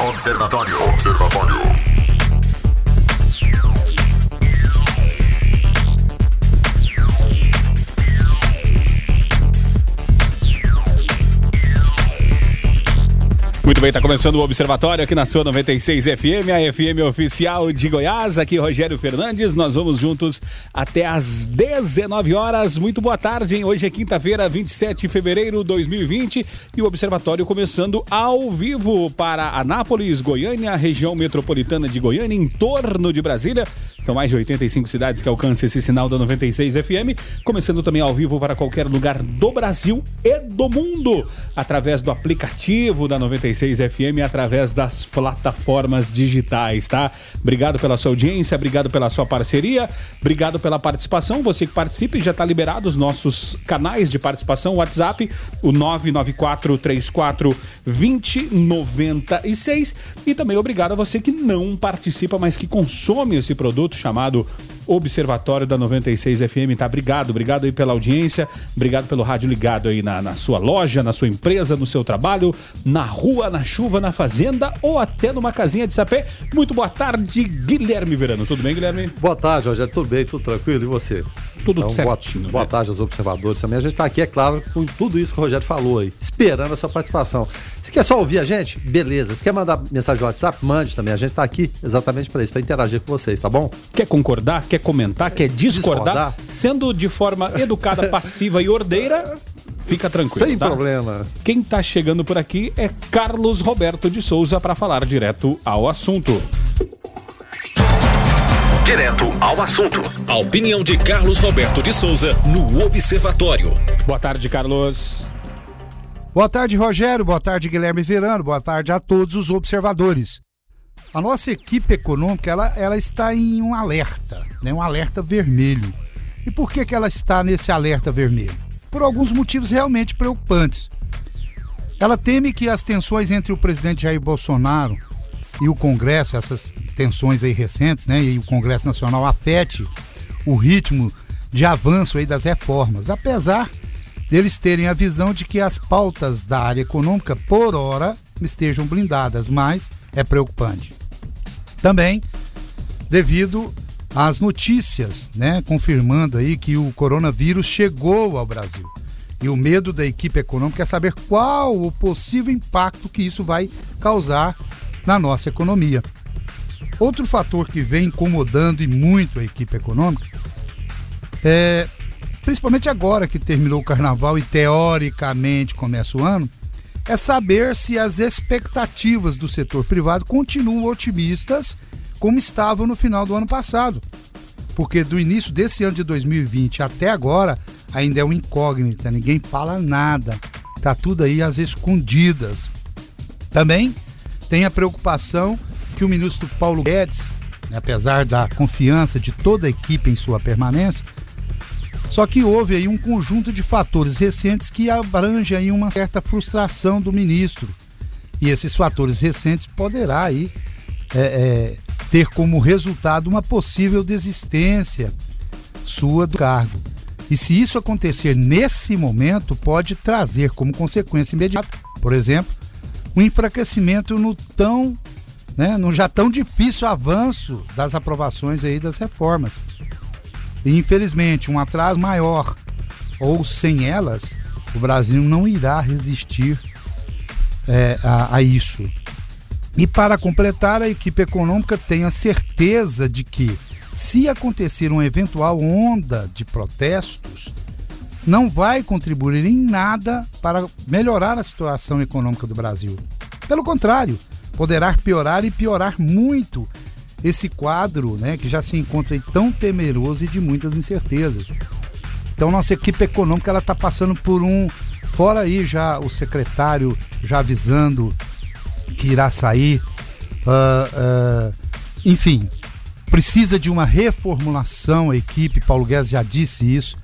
Observatório. Observatório. Muito bem, está começando o Observatório aqui na sua 96 FM, a FM oficial de Goiás. Aqui Rogério Fernandes, nós vamos juntos até às 19 horas. Muito boa tarde, hein? Hoje é quinta-feira, 27 de fevereiro de 2020 e o Observatório começando ao vivo para Anápolis, Goiânia, região metropolitana de Goiânia, em torno de Brasília. São mais de 85 cidades que alcançam esse sinal da 96 FM, começando também ao vivo para qualquer lugar do Brasil e do mundo, através do aplicativo da 96 96 FM através das plataformas digitais, tá? Obrigado pela sua audiência, obrigado pela sua parceria, obrigado pela participação. Você que participe, já está liberado os nossos canais de participação, WhatsApp, o 994 34 2096 e também obrigado a você que não participa, mas que consome esse produto chamado Observatório da 96 FM, tá? Obrigado, obrigado aí pela audiência, obrigado pelo rádio ligado aí na, na sua loja, na sua empresa, no seu trabalho, na rua, na chuva, na fazenda ou até numa casinha de sapé. Muito boa tarde, Guilherme Verano. Tudo bem, Guilherme? Boa tarde, Rogério. Tudo bem, tudo tranquilo. E você? Tudo então, certinho. Boa, boa né? tarde aos observadores também. A gente está aqui, é claro, com tudo isso que o Rogério falou aí, esperando a sua participação. Se quer só ouvir a gente, beleza. Se quer mandar mensagem no WhatsApp, mande também. A gente está aqui exatamente para isso, para interagir com vocês, tá bom? Quer concordar? Quer comentar? Quer discordar? discordar? Sendo de forma educada, passiva e ordeira, Fica tranquilo. Sem tá? problema. Quem está chegando por aqui é Carlos Roberto de Souza para falar direto ao assunto. Direto ao assunto. A opinião de Carlos Roberto de Souza no Observatório. Boa tarde, Carlos. Boa tarde, Rogério. Boa tarde, Guilherme Verano. Boa tarde a todos os observadores. A nossa equipe econômica ela, ela está em um alerta, né? um alerta vermelho. E por que, que ela está nesse alerta vermelho? Por alguns motivos realmente preocupantes. Ela teme que as tensões entre o presidente Jair Bolsonaro e o Congresso, essas tensões aí recentes, né, e o Congresso Nacional afete o ritmo de avanço aí das reformas, apesar deles terem a visão de que as pautas da área econômica, por hora, estejam blindadas, mas é preocupante. Também devido às notícias, né, confirmando aí que o coronavírus chegou ao Brasil. E o medo da equipe econômica é saber qual o possível impacto que isso vai causar na nossa economia. Outro fator que vem incomodando e muito a equipe econômica é principalmente agora que terminou o carnaval e teoricamente começa o ano, é saber se as expectativas do setor privado continuam otimistas como estavam no final do ano passado. Porque do início desse ano de 2020 até agora ainda é uma incógnita, ninguém fala nada. Tá tudo aí às escondidas. Também tem a preocupação que o ministro Paulo Guedes, né, apesar da confiança de toda a equipe em sua permanência, só que houve aí um conjunto de fatores recentes que abrange aí uma certa frustração do ministro. E esses fatores recentes poderá aí é, é, ter como resultado uma possível desistência sua do cargo. E se isso acontecer nesse momento, pode trazer como consequência imediata, por exemplo, um enfraquecimento no tão, né, no já tão difícil avanço das aprovações aí das reformas. E infelizmente, um atraso maior ou sem elas, o Brasil não irá resistir é, a, a isso. E para completar, a equipe econômica tem a certeza de que, se acontecer uma eventual onda de protestos, não vai contribuir em nada para melhorar a situação econômica do Brasil. Pelo contrário, poderá piorar e piorar muito esse quadro né, que já se encontra tão temeroso e de muitas incertezas. Então nossa equipe econômica está passando por um fora aí já o secretário já avisando que irá sair, uh, uh, enfim, precisa de uma reformulação a equipe. Paulo Guedes já disse isso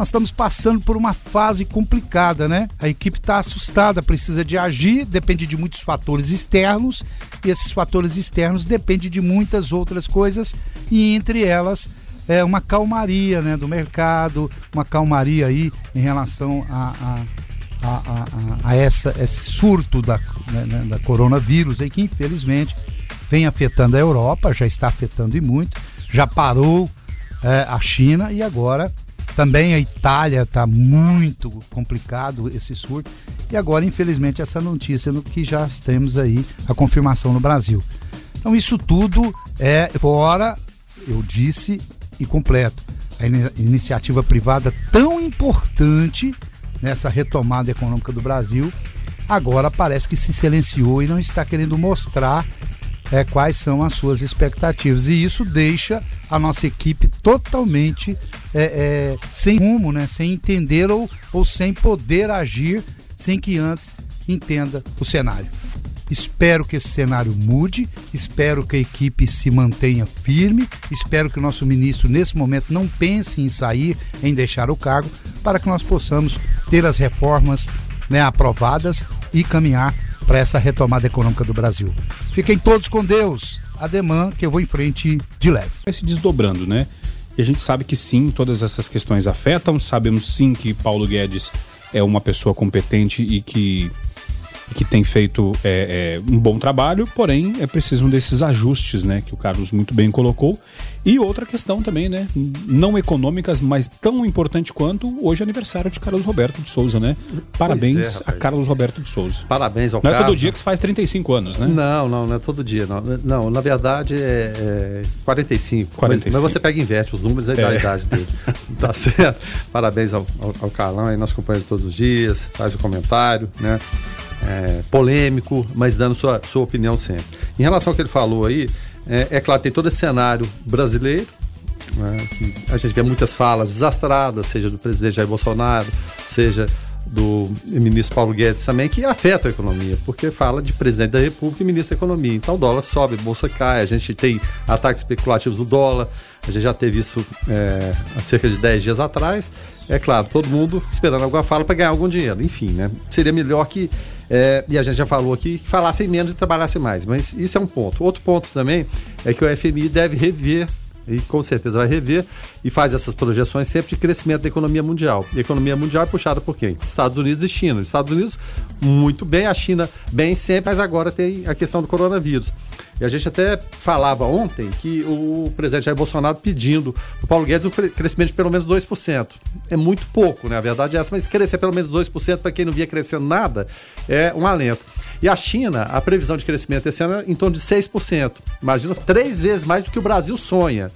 nós estamos passando por uma fase complicada, né? A equipe está assustada, precisa de agir, depende de muitos fatores externos, e esses fatores externos dependem de muitas outras coisas, e entre elas é uma calmaria né, do mercado, uma calmaria aí em relação a, a, a, a essa, esse surto da, né, né, da coronavírus aí que infelizmente vem afetando a Europa, já está afetando e muito, já parou é, a China e agora também a Itália está muito complicado esse surto. E agora, infelizmente, essa notícia no que já temos aí a confirmação no Brasil. Então, isso tudo é fora, eu disse e completo, a in iniciativa privada tão importante nessa retomada econômica do Brasil, agora parece que se silenciou e não está querendo mostrar é, quais são as suas expectativas. E isso deixa a nossa equipe totalmente é, é, sem rumo, né? sem entender ou, ou sem poder agir sem que antes entenda o cenário. Espero que esse cenário mude, espero que a equipe se mantenha firme, espero que o nosso ministro, nesse momento, não pense em sair, em deixar o cargo, para que nós possamos ter as reformas né, aprovadas e caminhar para essa retomada econômica do Brasil. Fiquem todos com Deus. Ademã, que eu vou em frente de leve. Vai se desdobrando, né? E a gente sabe que sim, todas essas questões afetam. Sabemos sim que Paulo Guedes é uma pessoa competente e que que tem feito é, é, um bom trabalho, porém é preciso um desses ajustes, né, que o Carlos muito bem colocou. E outra questão também, né, não econômicas, mas tão importante quanto hoje é aniversário de Carlos Roberto de Souza, né? Parabéns é, a Carlos Roberto de Souza. Parabéns ao Não Carlos. é todo dia que se faz 35 anos, né? Não, não, não é todo dia, não. Não, na verdade é, é 45. 45. Mas, mas, você pega e inverte os números aí da é. idade dele. tá certo? Parabéns ao, ao, ao Carlão aí, nosso companheiro todos os dias, faz o comentário, né? É, polêmico, mas dando sua, sua opinião sempre. Em relação ao que ele falou aí, é, é claro, tem todo esse cenário brasileiro, né, que a gente vê muitas falas desastradas, seja do presidente Jair Bolsonaro, seja do ministro Paulo Guedes também, que afeta a economia, porque fala de presidente da República e ministro da Economia. Então o dólar sobe, a bolsa cai, a gente tem ataques especulativos do dólar, a gente já teve isso é, há cerca de 10 dias atrás. É claro, todo mundo esperando alguma fala para ganhar algum dinheiro. Enfim, né? Seria melhor que é, e a gente já falou aqui, que falassem menos e trabalhassem mais. Mas isso é um ponto. Outro ponto também é que o FMI deve rever e com certeza vai rever e faz essas projeções sempre de crescimento da economia mundial. E a economia mundial é puxada por quem? Estados Unidos e China. Estados Unidos muito bem, a China bem sempre, mas agora tem a questão do coronavírus. E a gente até falava ontem que o presidente Jair Bolsonaro pedindo o Paulo Guedes um crescimento de pelo menos 2%. É muito pouco, né? A verdade é essa, mas crescer pelo menos 2% para quem não via crescendo nada é um alento. E a China, a previsão de crescimento esse ano é em torno de 6%. Imagina, três vezes mais do que o Brasil sonha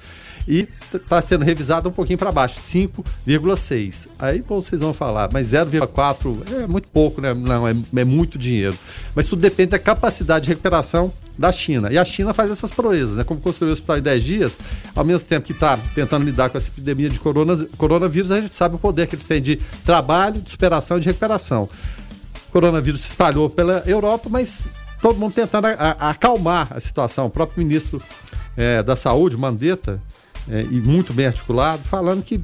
e está sendo revisado um pouquinho para baixo, 5,6. Aí pô, vocês vão falar, mas 0,4 é muito pouco, né? Não, é, é, muito dinheiro. Mas tudo depende da capacidade de recuperação da China. E a China faz essas proezas, né? Como construiu o hospital em 10 dias, ao mesmo tempo que está tentando lidar com essa epidemia de corona, coronavírus, a gente sabe o poder que eles têm de trabalho, de superação e de recuperação. O coronavírus se espalhou pela Europa, mas todo mundo tentando a, a, acalmar a situação. O próprio ministro é, da Saúde, Mandetta, é, e muito bem articulado, falando que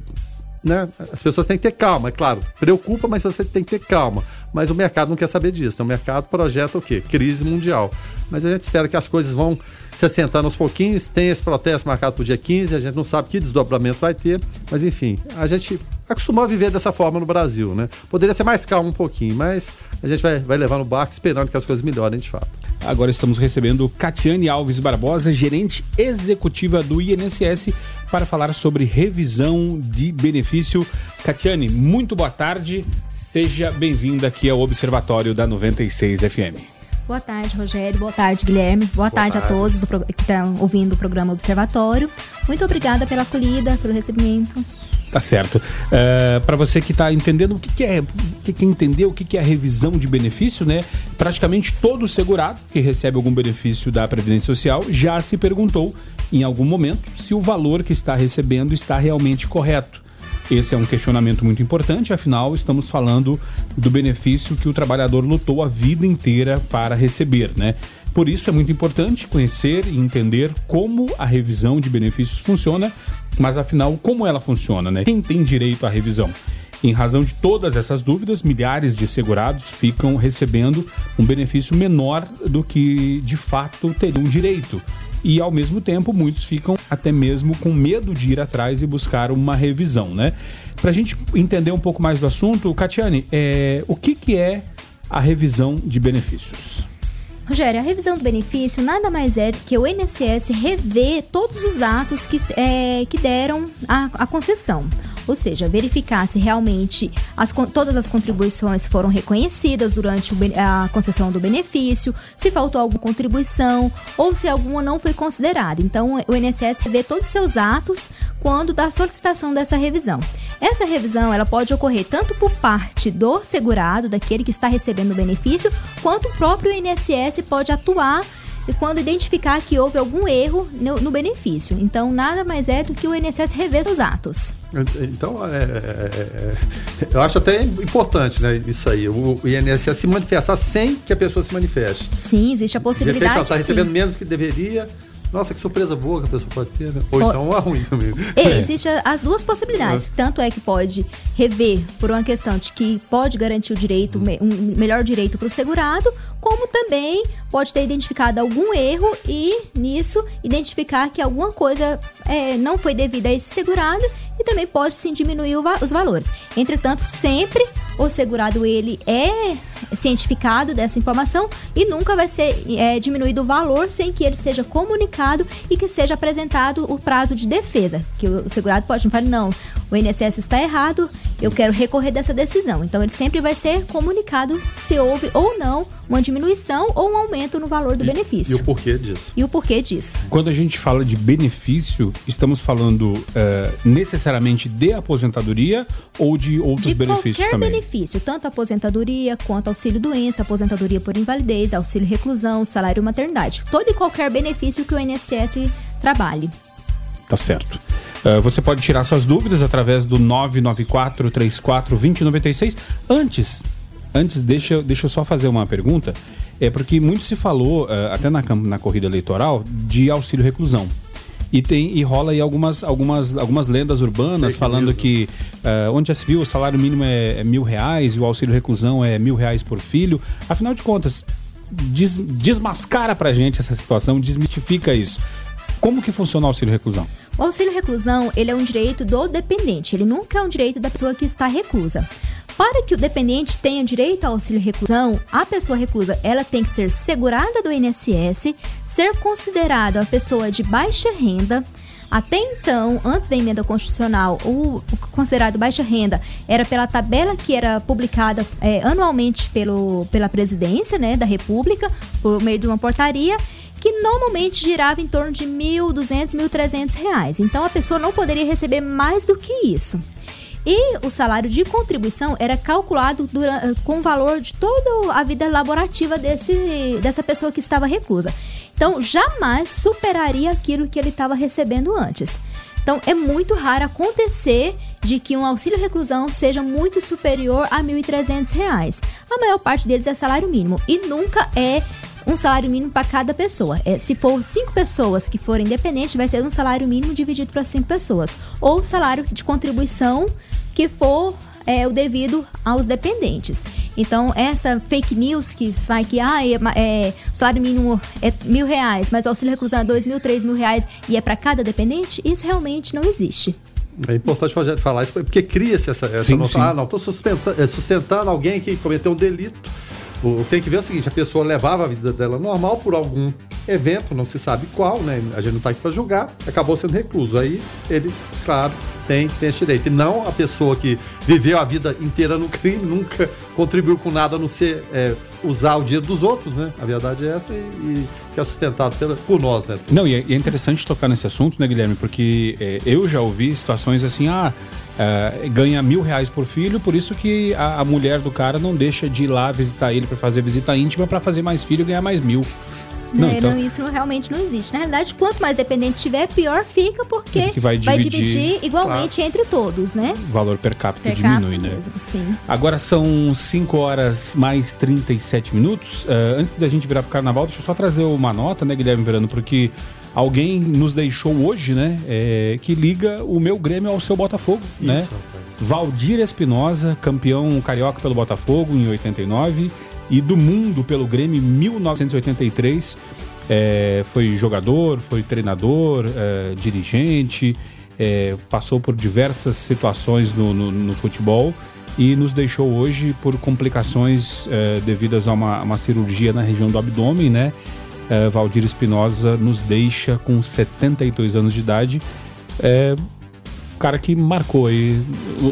né, as pessoas têm que ter calma, é claro, preocupa, mas você tem que ter calma. Mas o mercado não quer saber disso. Então, o mercado projeta o quê? Crise mundial. Mas a gente espera que as coisas vão se assentando aos pouquinhos. Tem esse protesto marcado para o dia 15, a gente não sabe que desdobramento vai ter, mas enfim, a gente acostumou a viver dessa forma no Brasil, né? Poderia ser mais calmo um pouquinho, mas a gente vai, vai levar no barco esperando que as coisas melhorem de fato. Agora estamos recebendo Catiane Alves Barbosa, gerente executiva do INSS, para falar sobre revisão de benefício. Catiane, muito boa tarde. Seja bem-vinda aqui ao Observatório da 96 FM. Boa tarde, Rogério. Boa tarde, Guilherme. Boa, Boa tarde, tarde, a todos que estão ouvindo o programa Observatório. Muito obrigada pela acolhida, pelo recebimento. Tá certo. Uh, é, para você que está entendendo o que, que é, que quer entender o que, que é a revisão de benefício, né? Praticamente todo segurado que recebe algum benefício da Previdência Social já se perguntou em algum momento se o valor que está recebendo está realmente correto. Esse é um questionamento muito importante, afinal, estamos falando do benefício que o trabalhador lutou a vida inteira para receber, né? Por isso é muito importante conhecer e entender como a revisão de benefícios funciona, mas afinal, como ela funciona, né? Quem tem direito à revisão? Em razão de todas essas dúvidas, milhares de segurados ficam recebendo um benefício menor do que de fato teriam direito. E ao mesmo tempo, muitos ficam até mesmo com medo de ir atrás e buscar uma revisão, né? Para a gente entender um pouco mais do assunto, Catiane, é, o que, que é a revisão de benefícios? Rogério, a revisão do benefício nada mais é do que o INSS rever todos os atos que, é, que deram a, a concessão. Ou seja, verificar se realmente as, todas as contribuições foram reconhecidas durante a concessão do benefício, se faltou alguma contribuição ou se alguma não foi considerada. Então, o INSS revê todos os seus atos quando da solicitação dessa revisão. Essa revisão ela pode ocorrer tanto por parte do segurado, daquele que está recebendo o benefício, quanto o próprio INSS pode atuar quando identificar que houve algum erro no, no, benefício. Então, nada mais é do que o INSS rever seus atos. Então, é, é, é, eu acho até importante né, isso aí, o, o INSS se manifestar sem que a pessoa se manifeste. Sim, existe a possibilidade. De está recebendo menos do que deveria nossa, que surpresa boa que a pessoa pode ter, né? Ou então é ruim também. É, Existem as duas possibilidades. É. Tanto é que pode rever por uma questão de que pode garantir o direito, um melhor direito para o segurado, como também pode ter identificado algum erro e, nisso, identificar que alguma coisa é, não foi devida a esse segurado e também pode sim diminuir os valores. Entretanto, sempre o segurado ele é cientificado dessa informação e nunca vai ser é, diminuído o valor sem que ele seja comunicado e que seja apresentado o prazo de defesa. Que o segurado pode não falar, não, o INSS está errado, eu quero recorrer dessa decisão. Então ele sempre vai ser comunicado se houve ou não uma diminuição ou um aumento no valor do e, benefício. E o porquê disso? E o porquê disso. Quando a gente fala de benefício, estamos falando uh, necessariamente de aposentadoria ou de outros de benefícios também? Qualquer benefício, tanto aposentadoria quanto auxílio doença, aposentadoria por invalidez, auxílio reclusão, salário maternidade. Todo e qualquer benefício que o INSS trabalhe. Tá certo. Uh, você pode tirar suas dúvidas através do 994 34 2096. Antes, Antes, deixa, deixa eu só fazer uma pergunta. É porque muito se falou, uh, até na, na corrida eleitoral, de auxílio reclusão. E tem e rola aí algumas, algumas, algumas lendas urbanas falando que uh, onde já se viu o salário mínimo é, é, mil reais e o auxílio reclusão é mil reais por filho. Afinal de contas, des, desmascara pra gente essa situação, desmistifica isso. Como que funciona o auxílio reclusão? O auxílio reclusão, ele é um direito do dependente, ele nunca é um direito da pessoa que está reclusa. Para que o dependente tenha direito ao auxílio reclusão, a pessoa reclusa ela tem que ser segurada do INSS, ser considerada uma pessoa de baixa renda. Até então, antes da emenda constitucional, o, considerado baixa renda era pela tabela que era publicada é, anualmente pelo, pela presidência né, da República, por meio de uma portaria, que normalmente girava em torno de R$ 1.200, R$ 1.300. Então, a pessoa não poderia receber mais do que isso. E o salário de contribuição era calculado durante, com o valor de toda a vida laborativa desse, dessa pessoa que estava reclusa. Então, jamais superaria aquilo que ele estava recebendo antes. Então, é muito raro acontecer de que um auxílio reclusão seja muito superior a R$ 1.300. A maior parte deles é salário mínimo e nunca é um salário mínimo para cada pessoa. É, se for cinco pessoas que forem dependentes, vai ser um salário mínimo dividido para cinco pessoas. Ou salário de contribuição que for é, o devido aos dependentes. Então, essa fake news que sai que ah, é, é, o salário mínimo é mil reais, mas o auxílio reclusão é dois mil, três mil reais e é para cada dependente, isso realmente não existe. É importante o Rogério falar isso, porque cria-se essa, essa sim, noção. Sim. Ah, não, estou sustentando, é, sustentando alguém que cometeu um delito tem que ver o seguinte: a pessoa levava a vida dela normal por algum evento, não se sabe qual, né? A gente não está aqui para julgar, acabou sendo recluso. Aí ele, claro, tem, tem esse direito. E não a pessoa que viveu a vida inteira no crime, nunca contribuiu com nada a não ser é, usar o dia dos outros, né? A verdade é essa e, e que é sustentado pela, por nós, né? Não, e é, e é interessante tocar nesse assunto, né, Guilherme? Porque é, eu já ouvi situações assim, ah Uh, ganha mil reais por filho, por isso que a, a, mulher do cara não deixa de ir lá visitar ele para fazer visita íntima para fazer mais filho e ganhar mais mil. Não, Né? então- Não, isso realmente não existe. Na realidade, quanto mais dependente tiver, pior fica, porque Porque vai vai dividir- dividir, igualmente entre todos, né? O valor per capita Per diminui, capita né? mesmo, sim. Agora são 5 horas mais 37 minutos. Eh, antes da gente virar pro carnaval, deixa eu só trazer uma nota, né, Guilherme Verano? Porque alguém nos deixou hoje, né? eh, que liga o meu Grêmio ao seu Botafogo, né? rapaz. Valdir Espinosa, campeão carioca pelo Botafogo em 89 e do mundo pelo Grêmio em 1983. É, foi jogador, foi treinador, é, dirigente, é, passou por diversas situações no, no- no futebol e nos deixou hoje por complicações é, devidas a uma, uma cirurgia na região do abdômen, né? É, Valdir Espinosa nos deixa com 72 anos de idade. Cara que marcou aí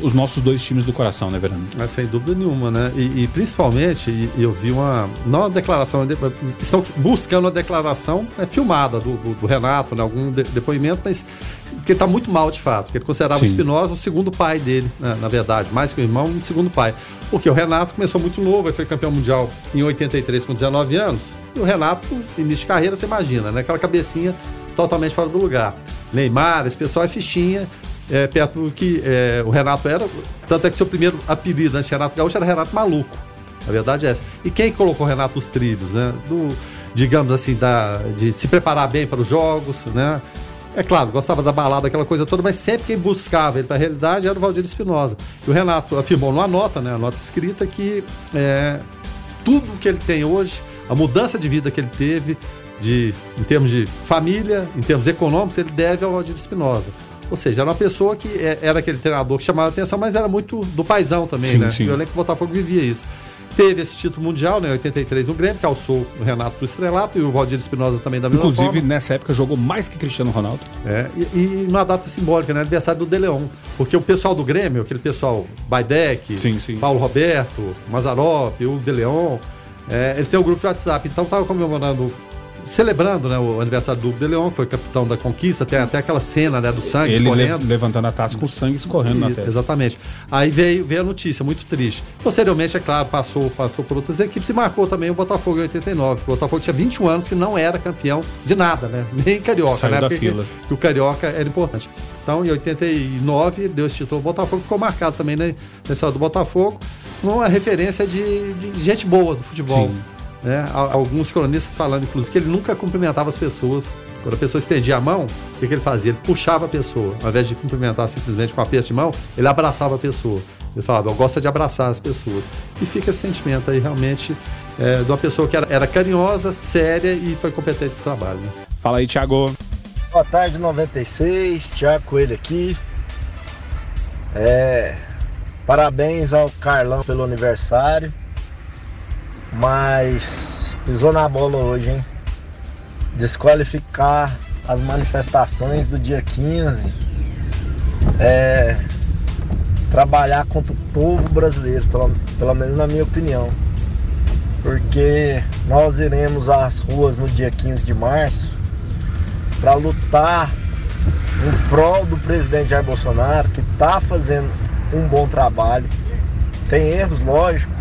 os nossos dois times do coração, né, Verano? Mas sem dúvida nenhuma, né? E, e principalmente, e- eu vi uma. Não uma declaração, de- estão buscando uma declaração né, filmada do, do- do Renato, né, algum de- depoimento, mas que ele está muito mal de fato, que ele considerava Sim. o Espinosa o segundo pai dele, né, na verdade, mais que o irmão, um segundo pai. Porque o Renato começou muito novo, ele foi campeão mundial em 83 com 19 anos, e o Renato, início de carreira, você imagina, né? Aquela cabecinha totalmente fora do lugar. Neymar, esse pessoal é fichinha, é, perto do que é, o Renato era. Tanto é que seu primeiro apelido antes de Renato Gaúcho era Renato Maluco. A verdade é essa. E quem colocou o Renato nos trilhos, né? Do, digamos assim, da, de se preparar bem para os jogos, né? É claro, gostava da balada, aquela coisa toda, mas sempre quem buscava ele para a realidade era o Valdir Espinosa. E o Renato afirmou numa nota, né? Uma nota escrita que é, tudo que ele tem hoje, a mudança de vida que ele teve, de, em termos de família, em termos econômicos, ele deve ao Valdir Espinosa. Ou seja, era uma pessoa que é- era aquele treinador que chamava atenção, mas era muito do paizão também, Sim, né? sim. E o elenco do Botafogo vivia isso. Teve esse título mundial, né, em 83 no Grêmio, que alçou o Renato pro estrelato e o Valdir Espinosa também da mesma Inclusive, forma. nessa época, jogou mais que Cristiano Ronaldo. É, e, e numa data simbólica, né? Aniversário do De Leon. Porque o pessoal do Grêmio, aquele pessoal Baidec. Paulo Roberto, Mazarop, o De Leon, é, eles têm um grupo de WhatsApp. Então tava comemorando, celebrando né, o aniversário do De Leon, que foi capitão da conquista, tem até aquela cena né, do sangue Ele le- escorrendo. levantando a taça com sangue escorrendo na Isso, testa. Exatamente. Aí veio, veio a notícia, muito triste. Posteriormente, é claro, passou, passou por outras equipes e marcou também o Botafogo em 89. O Botafogo tinha 21 anos que não era campeão de nada, né? Nem carioca, Saiu né? da Porque fila. Que, o carioca era importante. Então, em 89, deu esse título ao Botafogo, ficou marcado também né, na história do Botafogo, uma referência de, de gente boa do futebol. Sim. Né? Al- Alguns cronistas falando, inclusive, que ele nunca cumprimentava as pessoas. Quando a pessoa estendia a mão, o que, que ele fazia? Ele puxava a pessoa. Ao invés de cumprimentar simplesmente com um aperto de mão, ele abraçava a pessoa. Ele falava, eu gosto de abraçar as pessoas. E fica esse sentimento aí realmente é, de uma pessoa que era, era carinhosa, séria e foi competente no trabalho. Né? Fala aí, Thiago. Boa tarde, 96. Tiago Coelho aqui. É, parabéns ao Carlão pelo aniversário. Mas pisou na bola hoje, hein? Desqualificar as manifestações do dia 15. É, trabalhar contra o povo brasileiro, pelo, pelo menos na minha opinião. Porque nós iremos às ruas no dia 15 de março para lutar em prol do presidente Jair Bolsonaro, que está fazendo um bom trabalho. Tem erros, lógico,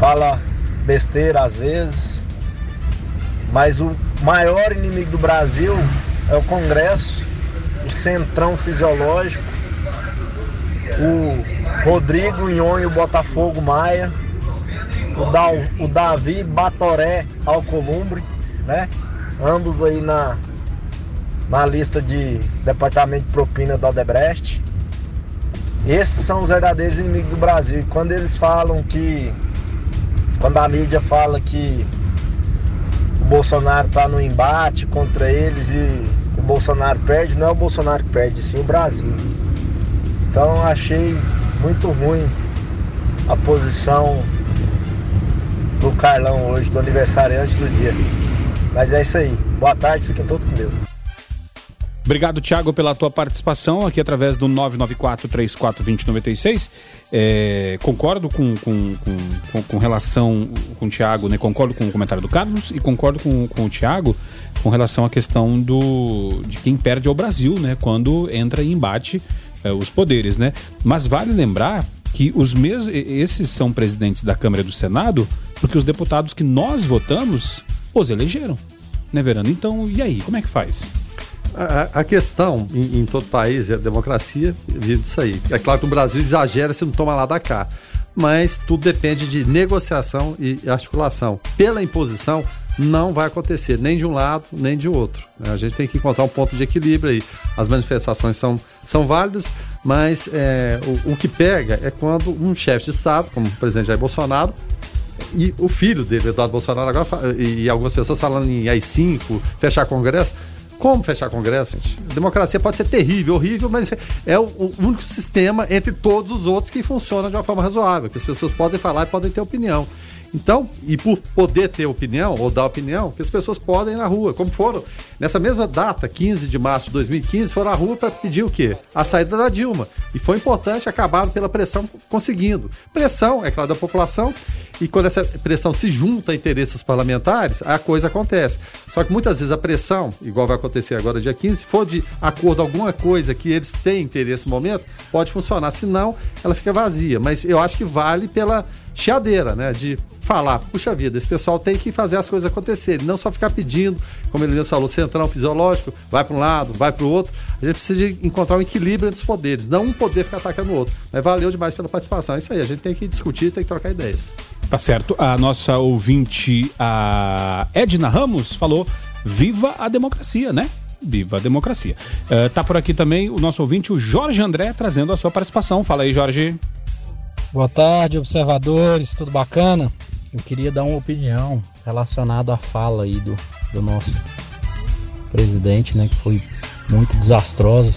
fala besteira às vezes, mas o maior inimigo do Brasil é o Congresso, o centrão fisiológico, o Rodrigo Nhonho Botafogo Maia, o, Dal, o Davi Batoré Alcolumbre, né? Ambos aí na, na lista de departamento de propina da Odebrecht. Esses são os verdadeiros inimigos do Brasil. E quando eles falam que. Quando a mídia fala que o Bolsonaro está no embate contra eles e o Bolsonaro perde, não é o Bolsonaro que perde, sim o Brasil. Então achei muito ruim a posição do Carlão hoje, do aniversariante do dia. Mas é isso aí. Boa tarde, fiquem todos com Deus. Obrigado, Thiago, pela tua participação aqui através do 994-34-2096. É, concordo com, com, com, com, relação com o Thiago, né? Concordo com o comentário do Carlos e concordo com, com o Thiago com relação à questão do de quem perde é o Brasil, né? Quando entra em embate é, os poderes, né? Mas vale lembrar que os mesmos esses são presidentes da Câmara e do Senado porque os deputados que nós votamos os elegeram. Né, Verano? Então, e aí, como é que faz? A, questão em, em, todo país é a democracia vive disso aí. É claro que no Brasil exagera se não toma lá da cá. Mas tudo depende de negociação e articulação. Pela imposição, não vai acontecer, nem de um lado, nem de outro. A gente tem que encontrar um ponto de equilíbrio aí. As manifestações são, são válidas, mas é, o, o que pega é quando um chefe de Estado, como o presidente Jair Bolsonaro, e o filho dele, Eduardo Bolsonaro, agora, e algumas pessoas falando em AI-5, fechar Congresso, como fechar Congresso, gente? A democracia pode ser terrível, horrível, mas é o, o, único sistema entre todos os outros que funciona de uma forma razoável, que as pessoas podem falar e podem ter opinião. Então, e por poder ter opinião ou dar opinião, que as pessoas podem ir na rua, como foram nessa mesma data, 15 de março de 2015, foram à rua para pedir o quê? A saída da Dilma. E foi importante, acabaram pela pressão conseguindo. Pressão, é claro, da população, e quando essa pressão se junta a interesses parlamentares, a coisa acontece. Só que muitas vezes a pressão, igual vai acontecer agora dia 15, se for de acordo alguma coisa que eles têm interesse no momento, pode funcionar. Se não, ela fica vazia. Mas eu acho que vale pela chiadeira, né? De falar, puxa vida, esse pessoal tem que fazer as coisas acontecerem, não só ficar pedindo, como ele mesmo falou, centrão fisiológico, vai para um lado, vai para o outro. A gente precisa encontrar um equilíbrio entre os poderes, não um poder ficar atacando o outro. Mas valeu demais pela participação. É isso aí, a gente tem que discutir, tem que trocar ideias. Tá certo. A nossa ouvinte, a Edna Ramos, falou: viva a democracia, né? Viva a democracia. Uh, tá por aqui também o nosso ouvinte, o Jorge André, trazendo a sua participação. Fala aí, Jorge. Boa tarde, observadores, tudo bacana? Eu queria dar uma opinião relacionada à fala aí do, do nosso presidente, né? Que foi muito desastrosa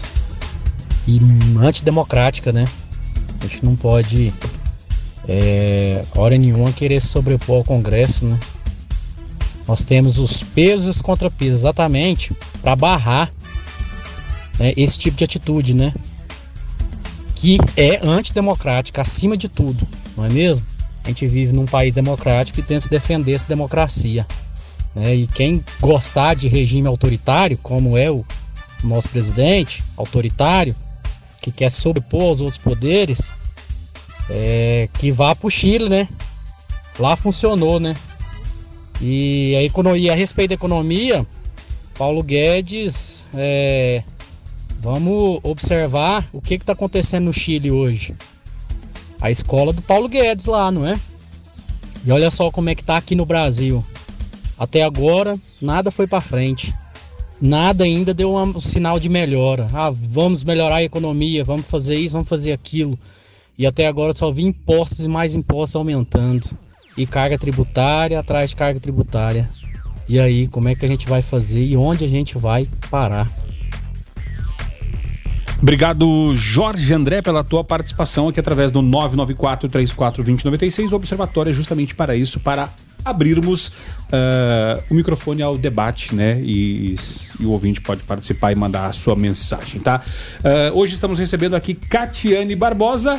e antidemocrática, né? A gente não pode, é, hora nenhuma, querer sobrepor ao Congresso, né? Nós temos os pesos e os contrapesos exatamente para barrar né, esse tipo de atitude, né? Que é antidemocrática acima de tudo, não é mesmo? A gente vive num país democrático e tenta defender essa democracia. Né? E quem gostar de regime autoritário, como é o nosso presidente, autoritário, que quer sobrepor aos outros poderes, é, que vá para o Chile, né? Lá funcionou, né? E a economia, a respeito da economia, Paulo Guedes, é, vamos observar o que está acontecendo no Chile hoje a escola do Paulo Guedes lá, não é? E olha só como é que tá aqui no Brasil. Até agora, nada foi para frente. Nada ainda deu um sinal de melhora. Ah, vamos melhorar a economia, vamos fazer isso, vamos fazer aquilo. E até agora só vi impostos e mais impostos aumentando. E carga tributária atrás de carga tributária. E aí, como é que a gente vai fazer e onde a gente vai parar? Obrigado, Jorge André, pela tua participação aqui através do 994-34-2096. O Observatório é justamente para isso, para abrirmos uh, o microfone ao debate, né? E, e, o ouvinte pode participar e mandar a sua mensagem, tá? Uh, hoje estamos recebendo aqui Catiane Barbosa.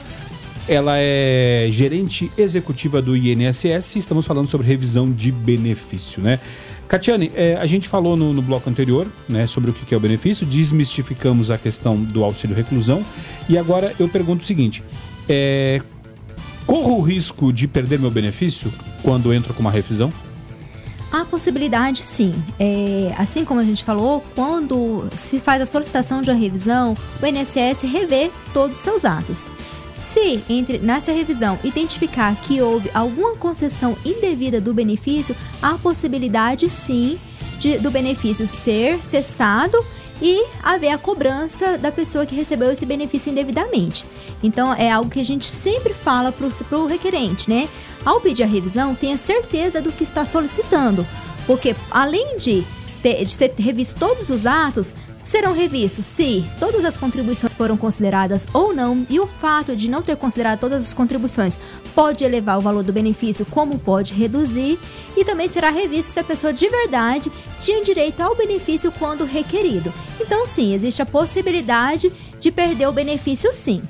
Ela é gerente executiva do INSS. Estamos falando sobre revisão de benefício, né? Catiane, é, a gente falou no, no, bloco anterior né, sobre o que é o benefício, desmistificamos a questão do auxílio reclusão e agora eu pergunto o seguinte: é, corro o risco de perder meu benefício quando entro com uma revisão? Há possibilidade sim. É, assim como a gente falou, quando se faz a solicitação de uma revisão, o INSS revê todos os seus atos. Se, entre, nessa revisão, identificar que houve alguma concessão indevida do benefício, há possibilidade sim de, do benefício ser cessado e haver a cobrança da pessoa que recebeu esse benefício indevidamente. Então, é algo que a gente sempre fala para o requerente, né? Ao pedir a revisão, tenha certeza do que está solicitando, porque além de, ter, de ser revisto todos os atos, serão revistos se todas as contribuições foram consideradas ou não, e o fato de não ter considerado todas as contribuições pode elevar o valor do benefício, como pode reduzir, e também será revisto se a pessoa de verdade tinha direito ao benefício quando requerido. Então, sim, existe a possibilidade de perder o benefício, sim.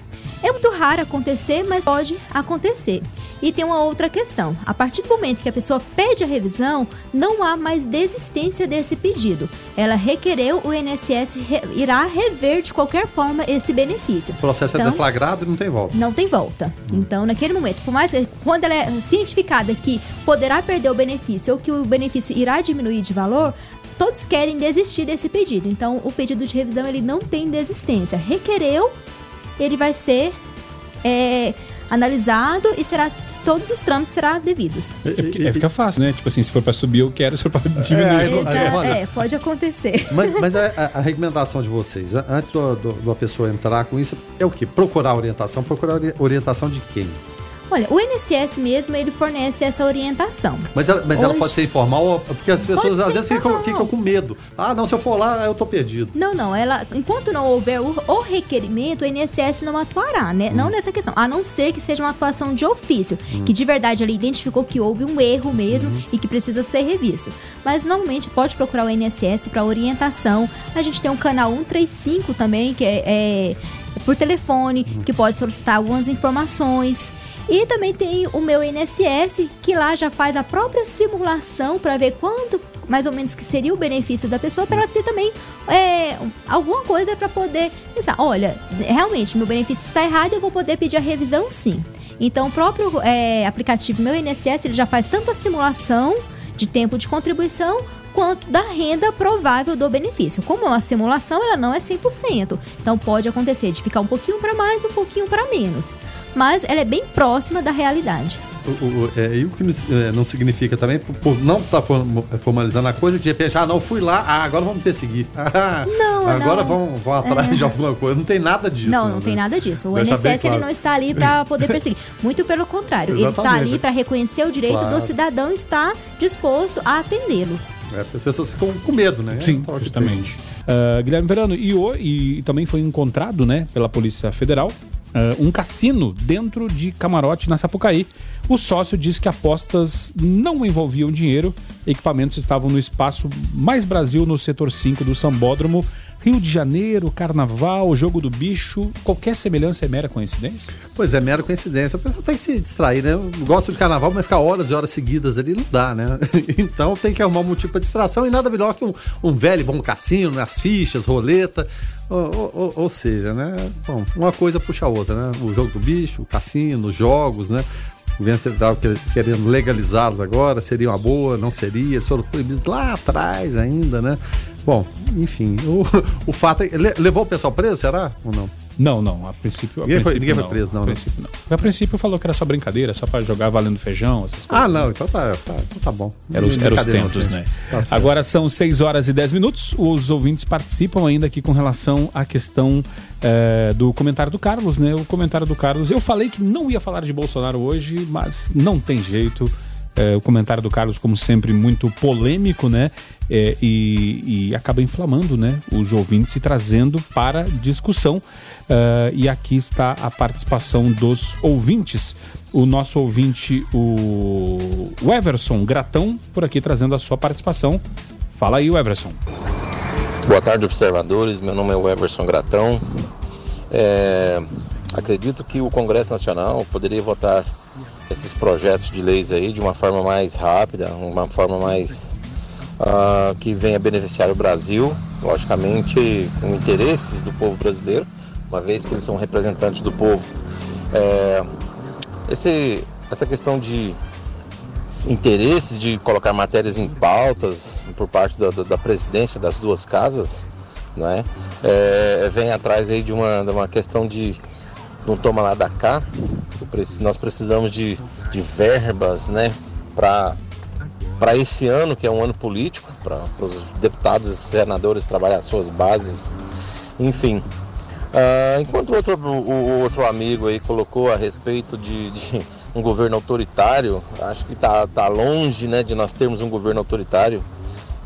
É muito raro acontecer, mas pode acontecer. E tem uma outra questão: a partir do momento que a pessoa pede a revisão, não há mais desistência desse pedido. Ela requereu, o INSS re irá rever de qualquer forma esse benefício. O processo é Então, é deflagrado e não tem volta. não tem volta. Então, naquele momento, por mais que quando ela é cientificada que poderá perder o benefício ou que o benefício irá diminuir de valor, todos querem desistir desse pedido. Então, o pedido de revisão ele não tem desistência. Requereu, ele vai ser é, analisado e será todos os trâmites serão devidos. É, porque- é, fica fácil, né? Tipo assim, se for pra subir, eu quero, se for diminuir. não- Exa- aí, olha. é, pode acontecer. Mas, mas a, a- recomendação de vocês, antes uma pessoa entrar com isso, é o quê? Procurar orientação. Procurar ori- orientação de quem? Olha, o INSS mesmo, ele fornece essa orientação. Mas ela, mas ela Hoje- pode ser informal, porque as pessoas às vezes ficam, ficam com medo. Ah, não, se eu for lá, eu tô perdido. Não, não, ela, enquanto não houver o, o requerimento, o INSS não atuará, né? Não nessa questão, a não ser que seja uma atuação de ofício, que de verdade ele identificou que houve um erro mesmo e que precisa ser revisto. Mas normalmente pode procurar o INSS para orientação. A gente tem um canal 135 também, que é, é por telefone, que pode solicitar algumas informações. E também tem o meu INSS, que lá já faz a própria simulação para ver quanto mais ou menos que seria o benefício da pessoa para ela ter também é, alguma coisa para poder pensar, olha, realmente meu benefício está errado, eu vou poder pedir a revisão sim. Então o próprio é, aplicativo meu INSS ele já faz tanto a simulação de tempo de contribuição quanto da renda provável do benefício. Como é uma simulação, ela não é 100%. Então pode acontecer de ficar um pouquinho para mais, um pouquinho para menos. Mas ela é bem próxima da realidade. O, o, é, e o que não, é, não significa também, por, por não estar formalizando a coisa, que de repente, ah, não, fui lá, ah, agora vamos me perseguir. Ah, Não, agora não. vão, vão atrás de alguma coisa. Não tem nada disso. Não, né? não tem nada disso. O INSS bem ele claro. não está ali para poder perseguir. Muito pelo contrário, ele está ali para reconhecer o direito Claro. do cidadão e está disposto a atendê-lo. É, as pessoas ficam com medo, né? Sim, Então, justamente. Ah, Guilherme Verano, e, o- e também foi encontrado, né, pela Polícia Federal, um cassino dentro de camarote na Sapucaí. O sócio disse que apostas não envolviam dinheiro, equipamentos estavam no espaço Mais Brasil, no setor 5 do Sambódromo. Rio de Janeiro, Carnaval, Jogo do Bicho, qualquer semelhança é mera coincidência? Pois é, mera coincidência. O pessoal tem que se distrair, né? Eu gosto de carnaval, mas ficar horas e horas seguidas ali não dá, né? Então tem que arrumar um motivo pra distração e nada melhor que um, um velho bom cassino, né? as fichas, roleta. Ou, ou- ou- seja, né? Bom, uma coisa puxa a outra, né? O jogo do bicho, o cassino, os jogos, né? O governo federal que- querendo legalizá-los agora, seria uma boa, não seria, eles foram proibidos lá atrás ainda, né? Bom, enfim, o, o fato é. le- Levou o pessoal preso, será? Ou não? Não, não, a princípio. A Ninguém foi- princípio ninguém foi não. preso, não, A né? princípio não. A princípio falou que era só brincadeira, só pra jogar valendo feijão, essas coisas. Ah, não, então tá, tá, então tá bom. Eram os, eram os tempos, né? Tá. Agora são 6 horas e 10 minutos. Os ouvintes participam ainda aqui com relação à questão eh, do comentário do Carlos, né? O comentário do Carlos. Eu falei que não ia falar de Bolsonaro hoje, mas não tem jeito. Eh, o comentário do Carlos, como sempre, muito polêmico, né? Eh, e, e acaba inflamando, né? Os ouvintes e trazendo para discussão. Eh, e aqui está a participação dos ouvintes. O nosso ouvinte, o Everson Gratão, por aqui trazendo a sua participação. Fala aí, Everson. Boa tarde, observadores. Meu nome é Everson Gratão. É, acredito que o Congresso Nacional poderia votar esses projetos de leis aí de uma forma mais rápida, uma forma mais ah, que venha beneficiar o Brasil, logicamente com interesses do povo brasileiro, uma vez que eles são representantes do povo. É, esse, essa questão de interesses de colocar matérias em pautas por parte da, da- presidência das duas casas, não é? É, vem atrás aí de uma, de uma questão de não toma lá da cá. Nós precisamos de, de verbas, né, para esse ano que é um ano político, para os deputados e senadores trabalhar suas bases, enfim. Ah, enquanto o outro, o outro amigo aí colocou a respeito de, de um governo autoritário, acho que está tá longe né, de nós termos um governo autoritário.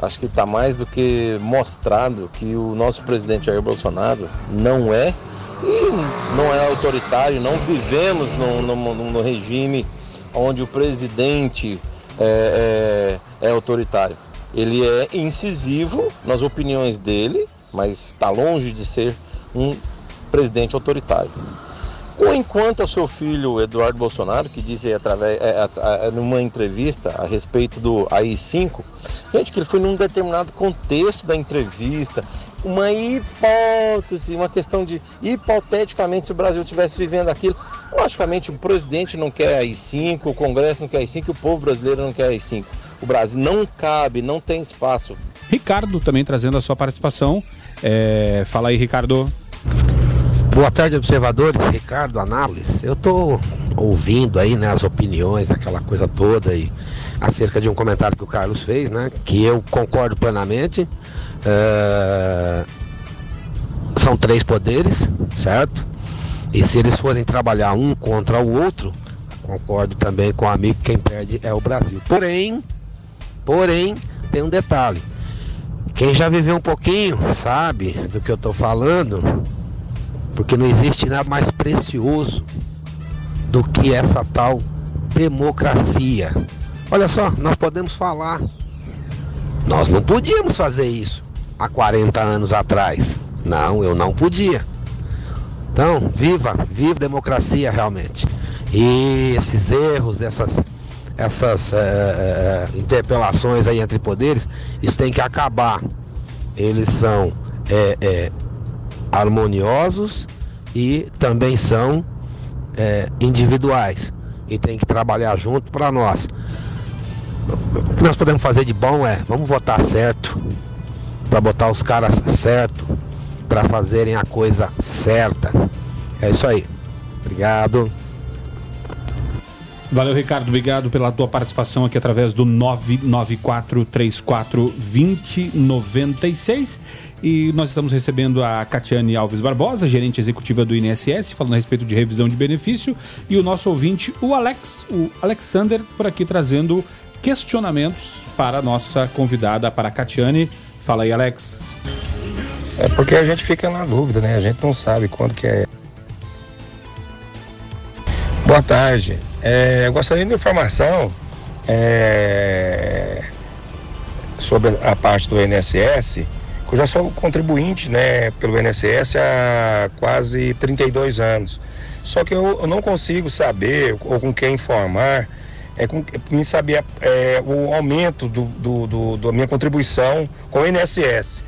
Acho que está mais do que mostrado que o nosso presidente Jair Bolsonaro não é e não é autoritário, não vivemos num regime onde o presidente é, é- é autoritário. Ele é incisivo nas opiniões dele, mas está longe de ser um presidente autoritário. Ou enquanto o seu filho Eduardo Bolsonaro, que disse através é, é, numa entrevista a respeito do AI-5, gente, que ele foi num determinado contexto da entrevista, uma hipótese, uma questão de hipoteticamente se o Brasil estivesse vivendo aquilo. Logicamente, o presidente não quer AI-5, o Congresso não quer AI-5, o povo brasileiro não quer AI-5. O Brasil não cabe, não tem espaço. Ricardo também trazendo a sua participação. É... Fala aí, Ricardo. Boa tarde, observadores. Ricardo Anápolis. Eu tô ouvindo aí, né, as opiniões, aquela coisa toda aí, acerca de um comentário que o Carlos fez, né, que eu concordo plenamente. É... São três poderes, certo? E se eles forem trabalhar um contra o outro, concordo também com o amigo, quem perde é o Brasil. Porém, porém, tem um detalhe. Quem já viveu um pouquinho sabe do que eu estou falando porque não existe nada mais precioso do que essa tal democracia. Olha só, nós podemos falar. Nós não podíamos fazer isso há 40 anos atrás. Não, eu não podia. Então, viva, viva a democracia realmente. E esses erros, essas, essas é, é, interpelações aí entre poderes, isso tem que acabar. Eles são é, harmoniosos e também são é, individuais e tem que trabalhar junto para nós. O que nós podemos fazer de bom é vamos votar certo para botar os caras certo para fazerem a coisa certa. É isso aí. Obrigado. Valeu, Ricardo. Obrigado pela tua participação aqui através do 994342096. E nós estamos recebendo a Catiane Alves Barbosa, gerente executiva do INSS, falando a respeito de revisão de benefício, e o nosso ouvinte, o Alex, o Alexander, por aqui trazendo questionamentos para a nossa convidada, para a Catiane. Fala aí, Alex. É porque a gente fica na dúvida, né? A gente não sabe quando que é. Boa tarde. É, eu gostaria de informação é, sobre a parte do INSS eu já sou contribuinte né, pelo INSS há quase 32 anos. Só que eu, eu não consigo saber, ou com quem informar, é com me saber é, o aumento do, do, do, da minha contribuição com o INSS.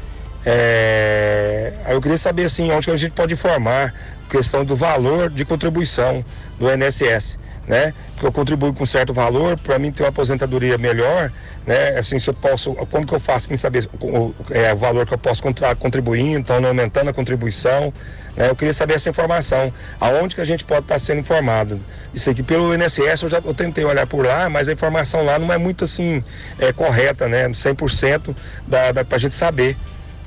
É, eu queria saber assim, onde a gente pode informar questão do valor de contribuição do INSS né? Que eu contribuo com certo valor para mim ter uma aposentadoria melhor, né? Assim, se eu posso, como que eu faço para saber o, é, o valor que eu posso contribuir, então aumentando a contribuição? Eu queria saber essa informação, aonde que a gente pode estar tá sendo informado. Isso aqui pelo INSS eu já eu tentei olhar por lá, mas a informação lá não é muito assim é, correta, né? 100% da, da para a gente saber,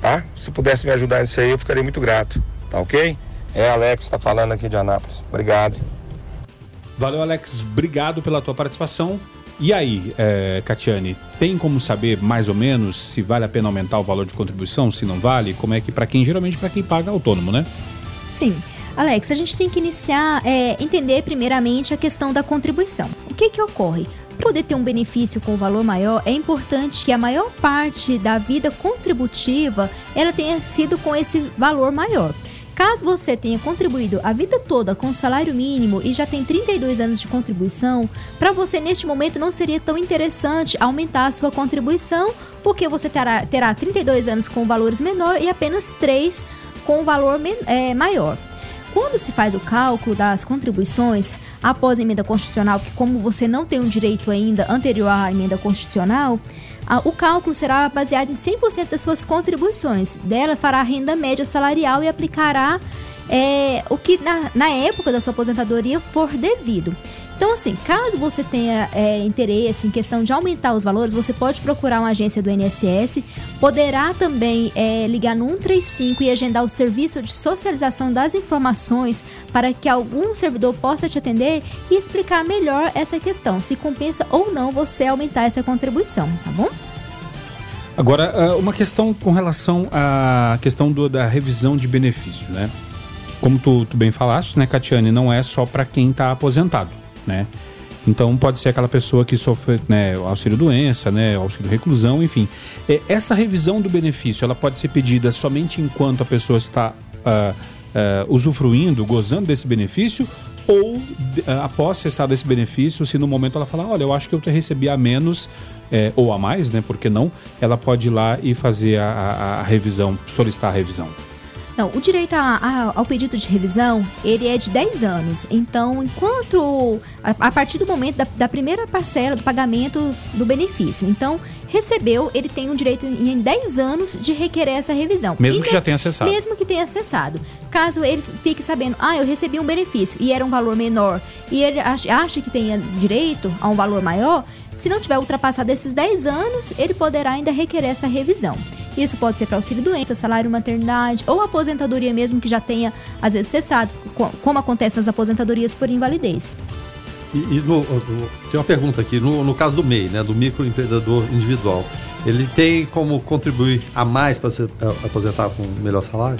tá? Se pudesse me ajudar nisso aí, eu ficaria muito grato, tá ok? É Alex, está falando aqui de Anápolis. Obrigado. Valeu, Alex. Obrigado pela tua participação. E aí, é, Catiane, tem como saber mais ou menos se vale a pena aumentar o valor de contribuição, se não vale? Como é que para quem geralmente para quem paga autônomo, né? Sim. Alex, a gente tem que iniciar é, entender primeiramente a questão da contribuição. O que que ocorre? Para poder ter um benefício com valor maior, é importante que a maior parte da vida contributiva ela tenha sido com esse valor maior. Caso você tenha contribuído a vida toda com salário mínimo e já tem 32 anos de contribuição, para você neste momento não seria tão interessante aumentar a sua contribuição, porque você terá, terá 32 anos com valores menor e apenas 3 com valor é, maior. Quando se faz o cálculo das contribuições após a emenda constitucional, que como você não tem um direito ainda anterior à emenda constitucional, o cálculo será baseado em 100% das suas contribuições. Dela fará a renda média salarial e aplicará é, o que na, na época da sua aposentadoria for devido. Então, assim, caso você tenha é, interesse em questão de aumentar os valores, você pode procurar uma agência do INSS, poderá também é, ligar no 135 e agendar o serviço de socialização das informações para que algum servidor possa te atender e explicar melhor essa questão, se compensa ou não você aumentar essa contribuição, tá bom? Agora, ah, uma questão com relação à questão do, da revisão de benefício, né? Como tu, tu bem falaste, né, Catiane, não é só para quem está aposentado né? Então pode ser aquela pessoa que sofre né, auxílio doença, né, auxílio reclusão, enfim. É, essa revisão do benefício, ela pode ser pedida somente enquanto a pessoa está uh, eh, usufruindo, gozando desse benefício, ou eh, após cessar desse benefício, se no momento ela falar, olha, eu acho que eu recebi a menos eh, ou a mais, né? Por que não? Ela pode ir lá e fazer a, a- a revisão, solicitar a revisão. Não, o direito a- a- ao pedido de revisão, ele é de 10 anos. Então, enquanto... A, a partir do momento da, da primeira parcela do pagamento do benefício. Então, recebeu, ele tem um direito em em 10 anos de requerer essa revisão. Mesmo que Ainda- já tenha acessado. Mesmo que tenha acessado. Caso ele fique sabendo, ah, eu recebi um benefício e era um valor menor, e ele acha, acha que tenha direito a um valor maior, se não tiver ultrapassado esses 10 anos, ele poderá ainda requerer essa revisão. Isso pode ser para auxílio doença, salário maternidade ou aposentadoria mesmo que já tenha, às vezes, cessado, co- como acontece nas aposentadorias por invalidez. E, e no- no- tem uma pergunta aqui, no, no caso do MEI, né, do microempreendedor individual, ele tem como contribuir a mais para se a- aposentar com melhor salário?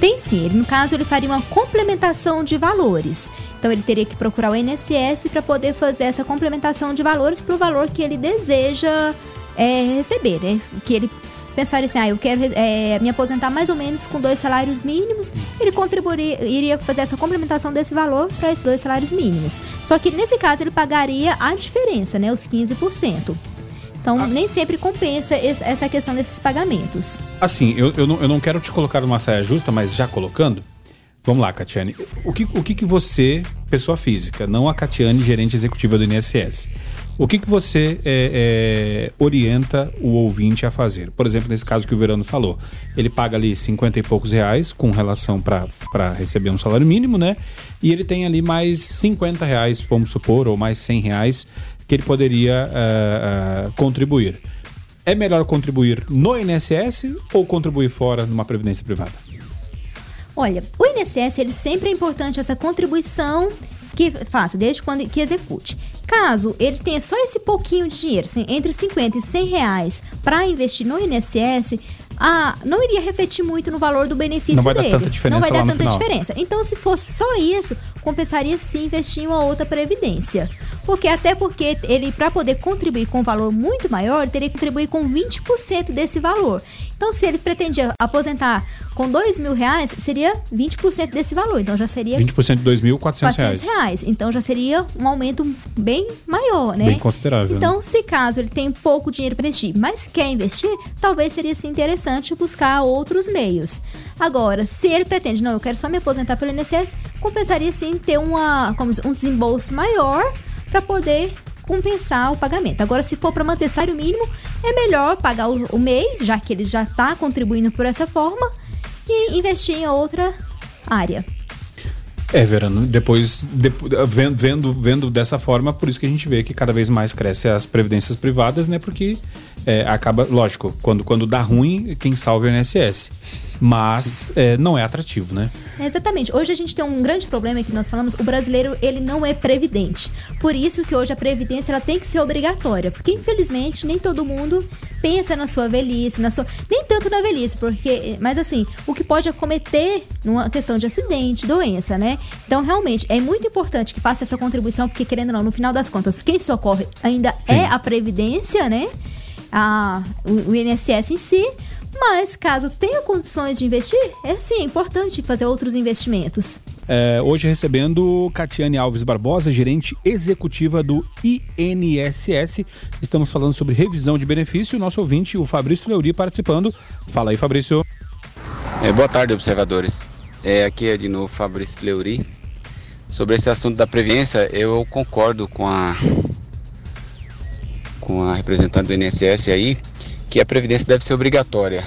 Tem sim, ele, no caso ele faria uma complementação de valores. Então ele teria que procurar o INSS para poder fazer essa complementação de valores para o valor que ele deseja é, receber, né? Que ele pensar assim, ah, eu quero é, me aposentar mais ou menos com dois salários mínimos, ele contribuiria, iria fazer essa complementação desse valor para esses dois salários mínimos. Só que nesse caso ele pagaria a diferença, né? Os 15%. Então nem sempre compensa essa questão desses pagamentos. Assim, eu, eu, não, eu não quero te colocar numa saia justa, mas já colocando. Vamos lá, Catiane. O que, o que, que você, pessoa física, não a Catiane, gerente executiva do INSS, o que, que você é, é, orienta o ouvinte a fazer? Por exemplo, nesse caso que o Verano falou, ele paga ali 50 e poucos reais com relação para receber um salário mínimo, né? E ele tem ali mais 50 reais, vamos supor, ou mais 100 reais que ele poderia ah, ah, contribuir. É melhor contribuir no INSS ou contribuir fora numa previdência privada? Olha, o INSS ele sempre é importante essa contribuição que faça, desde quando que execute. Caso ele tenha só esse pouquinho de dinheiro, assim, entre 50 e 100 reais, para investir no INSS, ah, não iria refletir muito no valor do benefício Não vai dar dele. tanta diferença não vai dar tanta diferença. Então, se fosse só isso, compensaria sim investir em uma outra previdência. Porque até porque ele, para poder contribuir com um valor muito maior, teria que contribuir com 20% desse valor. Então, se ele pretendia aposentar com dois mil reais, seria 20% desse valor. Então, já seria 20% de 2.400 400 reais. reais. Então já seria um aumento bem maior, né? Bem considerável, Então, se caso ele tem pouco dinheiro para investir, mas quer investir, talvez seria sim, interessante buscar outros meios. Agora, se ele pretende, não, eu quero só me aposentar pelo INSS, compensaria sim ter uma, como um desembolso maior para poder compensar o pagamento. Agora, se for para manter salário mínimo, é melhor pagar o, o mês, já que ele já está contribuindo por essa forma, e investir em outra área. É, Verano, depois, depo- vendo, vendo, vendo dessa forma, por isso que a gente vê que cada vez mais cresce as previdências privadas, né? Porque é, acaba, lógico, quando, quando dá ruim, quem salva é o INSS. Mas é, não é atrativo, né? Exatamente. Hoje a gente tem um grande problema que nós falamos, o brasileiro ele não é previdente. Por isso que hoje a previdência ela tem que ser obrigatória, porque infelizmente nem todo mundo pensa na sua velhice, na sua nem tanto na velhice, porque mas assim, o que pode acometer numa questão de acidente, doença, né? Então realmente é muito importante que faça essa contribuição, porque querendo ou não, no final das contas, quem socorre ainda é a previdência, né? A, o, o INSS em si, mas caso tenha condições de investir, é sim, é importante fazer outros investimentos. É, hoje recebendo Catiane Alves Barbosa, gerente executiva do INSS. Estamos falando sobre revisão de benefício. Nosso ouvinte, o Fabrício Leuri, participando. Fala aí, Fabrício. É, boa tarde, observadores. É, aqui é de novo Fabrício Fleury. Sobre esse assunto da Previdência, eu concordo com a, com a representante do INSS aí, que a Previdência deve ser obrigatória.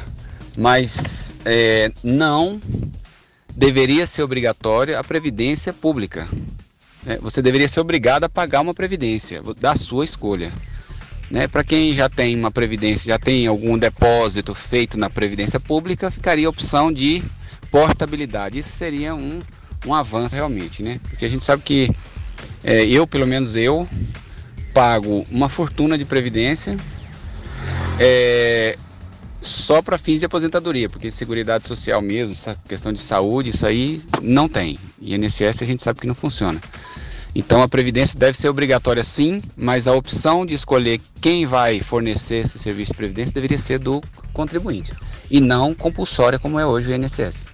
Mas é, não deveria ser obrigatória a Previdência pública. É, você deveria ser obrigado a pagar uma Previdência, da sua escolha. Né? Para quem já tem uma previdência, já tem algum depósito feito na previdência pública, ficaria a opção de portabilidade. Isso seria um, um avanço realmente, né? Porque a gente sabe que é, eu, pelo menos eu, pago uma fortuna de previdência é, só para fins de aposentadoria, porque seguridade social mesmo, essa questão de saúde, isso aí não tem. E INSS a gente sabe que não funciona. Então a previdência deve ser obrigatória sim, mas a opção de escolher quem vai fornecer esse serviço de previdência deveria ser do contribuinte e não compulsória como é hoje o INSS.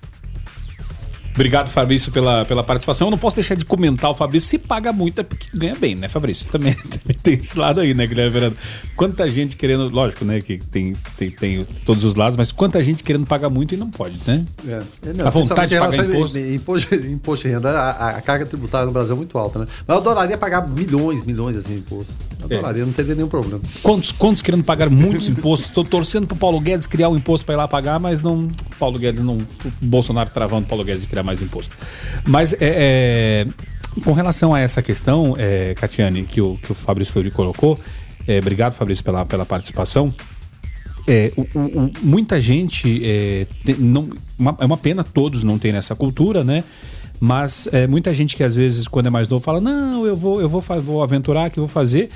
Obrigado, Fabrício, pela, pela participação. Eu não posso deixar de comentar o Fabrício. Se paga muito é porque ganha bem, né, Fabrício? Também, também tem esse lado aí, né, Guilherme Verano? Quanta gente querendo, lógico, né, que tem, tem, tem todos os lados, mas quanta gente querendo pagar muito e não pode, né? É. Não, a vontade de pagar imposto. Imposto, imposto de renda, a, a carga tributária no Brasil é muito alta, né? Mas eu adoraria pagar milhões, milhões assim, de imposto. Eu É. adoraria, não teria nenhum problema. Quantos, quantos querendo pagar muitos impostos? Estou torcendo pro Paulo Guedes criar um imposto para ir lá pagar, mas não. Paulo Guedes não. O Bolsonaro travando o Paulo Guedes de criar mais imposto. Mas é, é, com relação a essa questão, é, Catiane, que o, que o Fabrício Fleury colocou, é, obrigado, Fabrício, pela, pela participação. É, o- o- muita gente é, tem- não, uma- é uma pena todos não terem essa cultura, né? Mas é, muita gente que às vezes, quando é mais novo, fala: Não, eu vou, eu vou, vou aventurar, que eu vou fazer.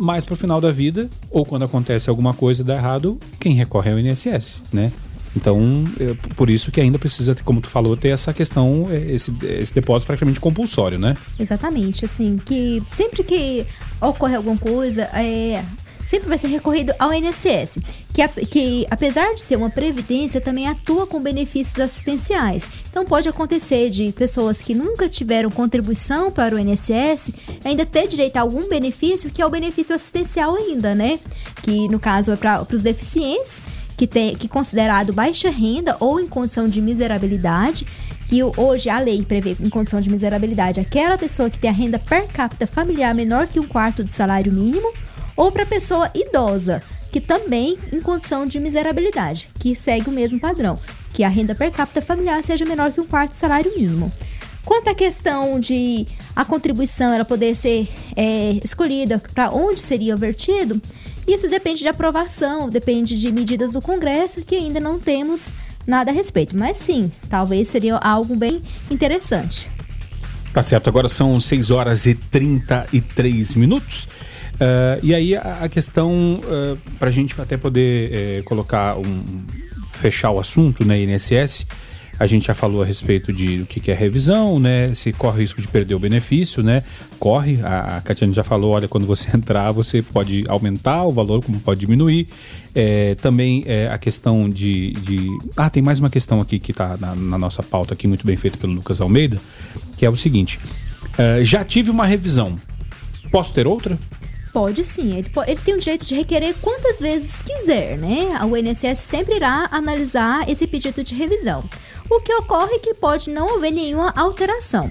Mais pro final da vida, ou quando acontece alguma coisa e dá errado, quem recorre é o INSS, né? Então, é por isso que ainda precisa, como tu falou, ter essa questão, é, esse, esse depósito praticamente compulsório, né? Exatamente, assim, que sempre que ocorre alguma coisa, é, sempre vai ser recorrido ao INSS, que, a- que apesar de ser uma previdência, também atua com benefícios assistenciais. Então pode acontecer de pessoas que nunca tiveram contribuição para o INSS ainda ter direito a algum benefício, que é o benefício assistencial ainda, né? Que no caso é para os deficientes, que tem que é considerado baixa renda ou em condição de miserabilidade, que hoje a lei prevê em condição de miserabilidade aquela pessoa que tem a renda per capita familiar menor que um quarto do salário mínimo, ou para pessoa idosa, que também em condição de miserabilidade, que segue o mesmo padrão, que a renda per capita familiar seja menor que um quarto do salário mínimo. Quanto à questão de a contribuição ela poder ser é, escolhida para onde seria vertido, isso depende de aprovação, depende de medidas do Congresso que ainda não temos nada a respeito. Mas sim, talvez seria algo bem interessante. Tá certo, agora são 6 horas e 33 minutos. Ah, e aí a, a questão, uh, para a gente até poder eh, colocar um. fechar o assunto, né, INSS, a gente já falou a respeito de o que, é revisão, né? Se corre risco de perder o benefício, né? Corre. A, a Catiane já falou, olha, quando você entrar, você pode aumentar o valor, como pode diminuir. É, também é, a questão de, de- Ah, tem mais uma questão aqui que está na, na nossa pauta aqui, muito bem feita pelo Lucas Almeida, que é o seguinte. eh, já tive uma revisão. Posso ter outra? Pode sim, ele, po- ele tem o direito de requerer quantas vezes quiser, né? O INSS sempre irá analisar esse pedido de revisão. O que ocorre é que pode não haver nenhuma alteração.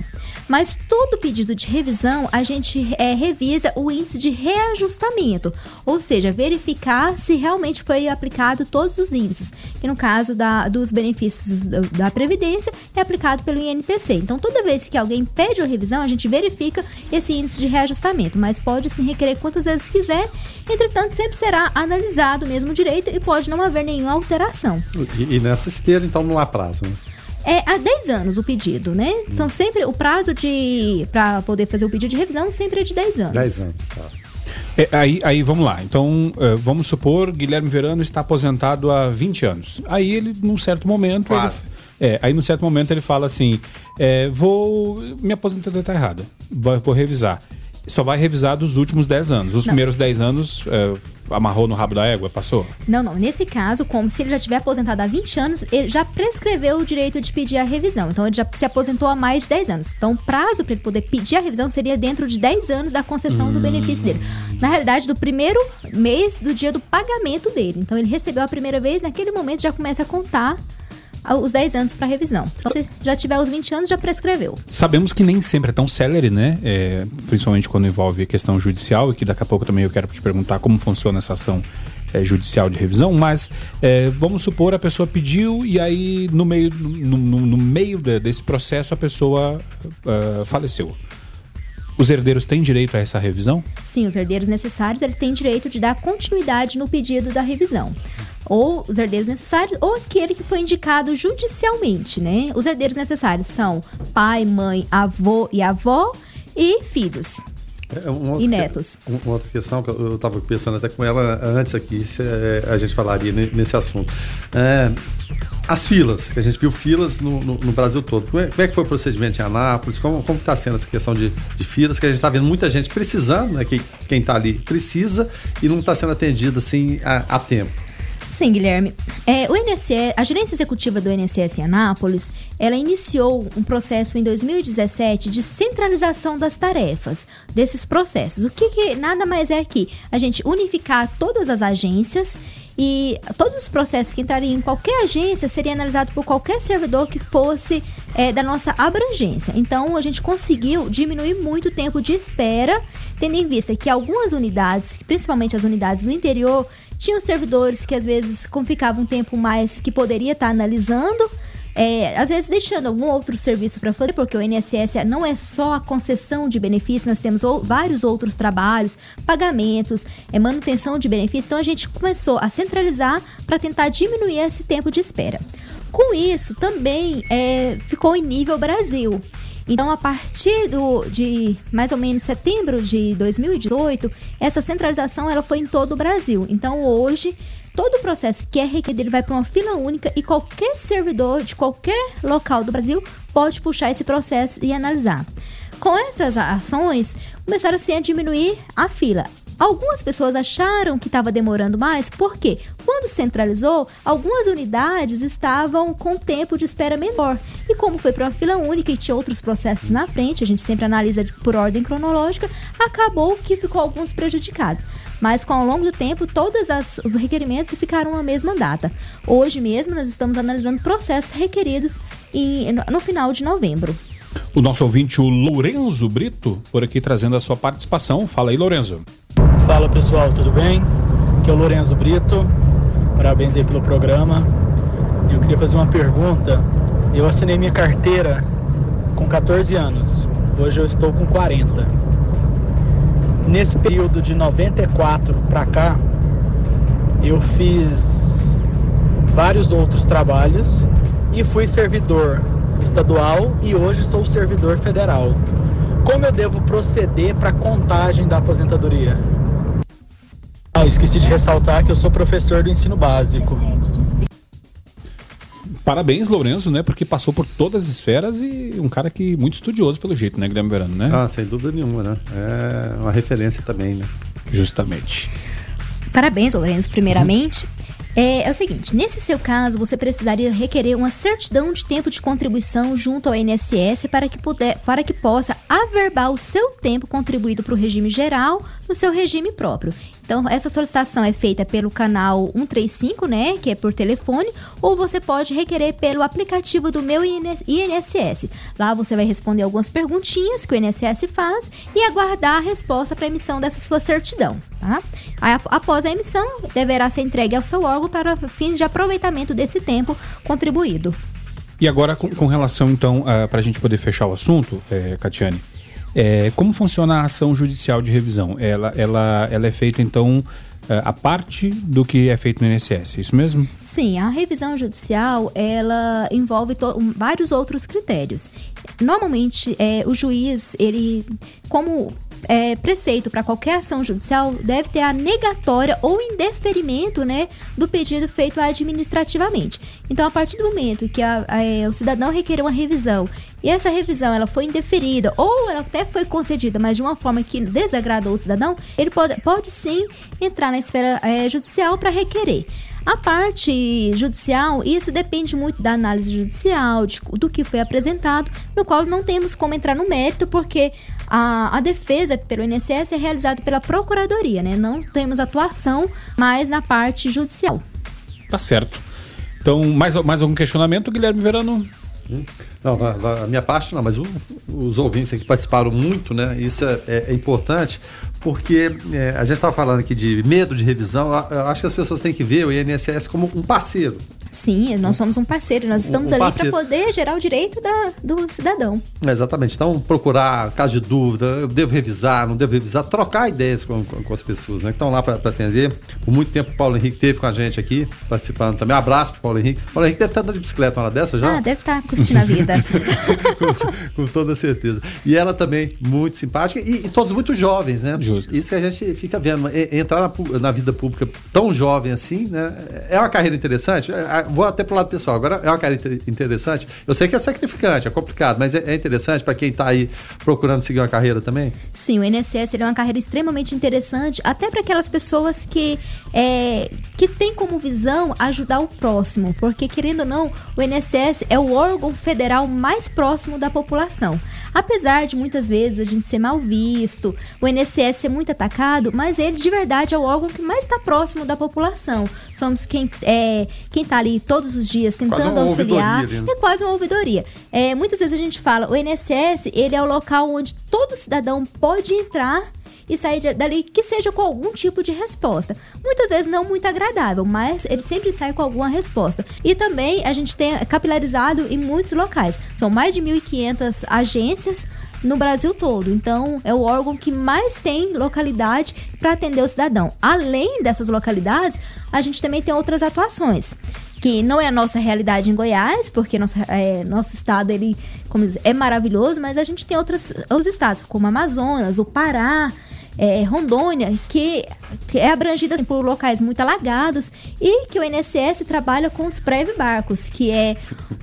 Mas todo pedido de revisão, a gente é, revisa o índice de reajustamento, ou seja, verificar se realmente foi aplicado todos os índices, que no caso da- dos benefícios da, Previdência é aplicado pelo INPC. Então, toda vez que alguém pede uma revisão, a gente verifica esse índice de reajustamento, mas pode sim requerer quantas vezes quiser, entretanto, sempre será analisado o mesmo direito e pode não haver nenhuma alteração. E, e nessa esteira, então, não há prazo. Né? É há 10 anos o pedido, né? São sempre o prazo de para poder fazer o pedido de revisão sempre é de 10 anos. 10 anos, tá. É, aí, aí vamos lá. Então, eh, vamos supor Guilherme Verano está aposentado há 20 anos. Aí ele, num certo momento. ele- é, aí num certo momento ele fala assim: é, vou. Minha aposentadoria está errada. Vou, vou revisar. Só vai revisar dos últimos 10 anos. Os Não. primeiros 10 anos eh, amarrou no rabo da égua, passou? Não, não. Nesse caso, como se ele já tiver aposentado há 20 anos, ele já prescreveu o direito de pedir a revisão. Então, ele já se aposentou há mais de 10 anos. Então, o prazo para ele poder pedir a revisão seria dentro de 10 anos da concessão do benefício dele. Na realidade, do primeiro mês do dia do pagamento dele. Então, ele recebeu a primeira vez, naquele momento já começa a contar os 10 anos para revisão. Então, se já tiver os 20 anos, já prescreveu. Sabemos que nem sempre é tão célere, né? É, principalmente quando envolve questão judicial, e que daqui a pouco também eu quero te perguntar como funciona essa ação é, judicial de revisão, mas é, vamos supor a pessoa pediu e aí no meio, no, no- meio de- desse processo a pessoa ah, faleceu. Os herdeiros têm direito a essa revisão? Sim, os herdeiros necessários ele tem direito de dar continuidade no pedido da revisão. Ou os herdeiros necessários, ou aquele que foi indicado judicialmente, né? Os herdeiros necessários são pai, mãe, avô e avó e filhos. É uma outra E netos. que- Uma outra questão que eu estava pensando até com ela antes aqui, se é, a gente falaria ne- nesse assunto. É, as filas, que a gente viu filas no, no- no Brasil todo. Como é, como é que foi o procedimento em Anápolis? Como está sendo essa questão de, de filas? Que a gente está vendo muita gente precisando, né? Que, quem está ali precisa e não está sendo atendido assim a, a tempo. Sim, Guilherme. É, o INSS, a gerência executiva do INSS em Anápolis, ela iniciou um processo em 2017 de centralização das tarefas desses processos. O que, que nada mais é que a gente unificar todas as agências e todos os processos que entrariam em qualquer agência seriam analisados por qualquer servidor que fosse é, da nossa abrangência. Então a gente conseguiu diminuir muito o tempo de espera, tendo em vista que algumas unidades, principalmente as unidades do interior, tinham servidores que às vezes ficavam um tempo mais que poderia estar analisando. É, às vezes deixando algum outro serviço para fazer, porque o INSS não é só a concessão de benefícios, nós temos ou, vários outros trabalhos, pagamentos, é, manutenção de benefícios. Então a gente começou a centralizar para tentar diminuir esse tempo de espera. Com isso, também é, ficou em nível Brasil. Então, a partir do, de mais ou menos setembro de 2018, essa centralização ela foi em todo o Brasil. Então, hoje, todo o processo que é requerido ele vai para uma fila única e qualquer servidor de qualquer local do Brasil pode puxar esse processo e analisar. Com essas ações, começaram assim a diminuir a fila. Algumas pessoas acharam que estava demorando mais, porque quando centralizou, algumas unidades estavam com tempo de espera menor. E como foi para uma fila única e tinha outros processos na frente, a gente sempre analisa por ordem cronológica, acabou que ficou alguns prejudicados. Mas com ao longo do tempo, todos os requerimentos ficaram na mesma data. Hoje mesmo, nós estamos analisando processos requeridos em, no final de novembro. O nosso ouvinte, o Lourenço Brito, por aqui trazendo a sua participação. Fala aí, Lourenço. Fala pessoal, tudo bem? Aqui é o Lourenço Brito, parabéns aí pelo programa. Eu queria fazer uma pergunta. Eu assinei minha carteira com 14 anos, hoje eu estou com 40. Nesse período de 94 para cá, eu fiz vários outros trabalhos e fui servidor estadual e hoje sou servidor federal. Como eu devo proceder para a contagem da aposentadoria? Ah, esqueci de ressaltar que eu sou professor do ensino básico. Parabéns, Lourenço, né? Porque passou por todas as esferas e um cara que muito estudioso pelo jeito, né, Guilherme Verano, né? Ah, sem dúvida nenhuma, né? É uma referência também, né? Justamente. Parabéns, Lourenço, primeiramente. É, é, o seguinte, nesse seu caso, você precisaria requerer uma certidão de tempo de contribuição junto ao INSS para que, puder, para que possa averbar o seu tempo contribuído para o regime geral no seu regime próprio. Então, essa solicitação é feita pelo canal 135, né, que é por telefone, ou você pode requerer pelo aplicativo do meu INSS. Lá você vai responder algumas perguntinhas que o INSS faz e aguardar a resposta para a emissão dessa sua certidão, tá? Após a emissão, deverá ser entregue ao seu órgão para fins de aproveitamento desse tempo contribuído. E agora, com, com relação, então, para a gente poder fechar o assunto, é, Catiane, é, como funciona a ação judicial de revisão? Ela, ela, ela é feita, então, é, a parte do que é feito no INSS, é isso mesmo? Sim, a revisão judicial ela envolve vários outros critérios. Normalmente, é, o juiz, ele, como é, preceito para qualquer ação judicial deve ter a negatória ou indeferimento né, do pedido feito administrativamente. Então, a partir do momento que a, a, o cidadão requer uma revisão e essa revisão ela foi indeferida ou ela até foi concedida, mas de uma forma que desagradou o cidadão, ele pode, pode sim entrar na esfera é, judicial para requerer. A parte judicial, isso depende muito da análise judicial, de, do que foi apresentado, no qual não temos como entrar no mérito, porque a, a defesa pelo INSS é realizada pela Procuradoria, né? Não temos atuação mais na parte judicial. Tá certo. Então, mais, mais algum questionamento, Guilherme Verano? Hum? Não, a minha parte não, mas o, os ouvintes aqui participaram muito, né? Isso é, é, é importante, porque é, a gente estava falando aqui de medo de revisão. Eu acho que as pessoas têm que ver o INSS como um parceiro. Sim, nós somos um parceiro, nós estamos um, ali para poder gerar o direito da, do cidadão. Exatamente. Então, procurar, caso de dúvida, eu devo revisar, não devo revisar, trocar ideias com, com, com as pessoas né, que estão lá para atender. Por muito tempo, o Paulo Henrique teve com a gente aqui, participando também. Um abraço pro Paulo Henrique. Paulo Henrique deve estar andando de bicicleta uma hora dessa já? Ah, deve estar curtindo a vida. com, com, toda certeza. E ela também muito simpática e, e, todos muito jovens, né? Justo. Isso que a gente fica vendo. Entrar na, na vida pública tão jovem assim, né? É uma carreira interessante. É, vou até pro lado pessoal. Agora é uma inter- interessante. Eu sei que é sacrificante, é complicado, mas é, é interessante para quem tá aí procurando seguir uma carreira também. Sim, o INSS é uma carreira extremamente interessante, até para aquelas pessoas que, é, que têm como visão ajudar o próximo, porque querendo ou não, o INSS é o órgão federal mais próximo da população. Apesar de muitas vezes a gente ser mal visto, o INSS ser muito atacado, mas ele de verdade é o órgão que mais está próximo da população. Somos quem é, quem está ali todos os dias tentando auxiliar. né? É quase uma ouvidoria. É, muitas vezes a gente fala, o INSS ele é o local onde todo cidadão pode entrar e sair dali que seja com algum tipo de resposta. Muitas vezes não muito agradável, mas ele sempre sai com alguma resposta. E também a gente tem capilarizado em muitos locais. São mais de 1.500 agências no Brasil todo. Então, é o órgão que mais tem localidade para atender o cidadão. Além dessas localidades, a gente também tem outras atuações que não é a nossa realidade em Goiás, porque nossa, é, nosso estado ele, diz, é maravilhoso, mas a gente tem outros os estados, como Amazonas, o Pará, é, Rondônia, que, que é abrangida assim, por locais muito alagados e que o INSS trabalha com os prévio barcos, que é,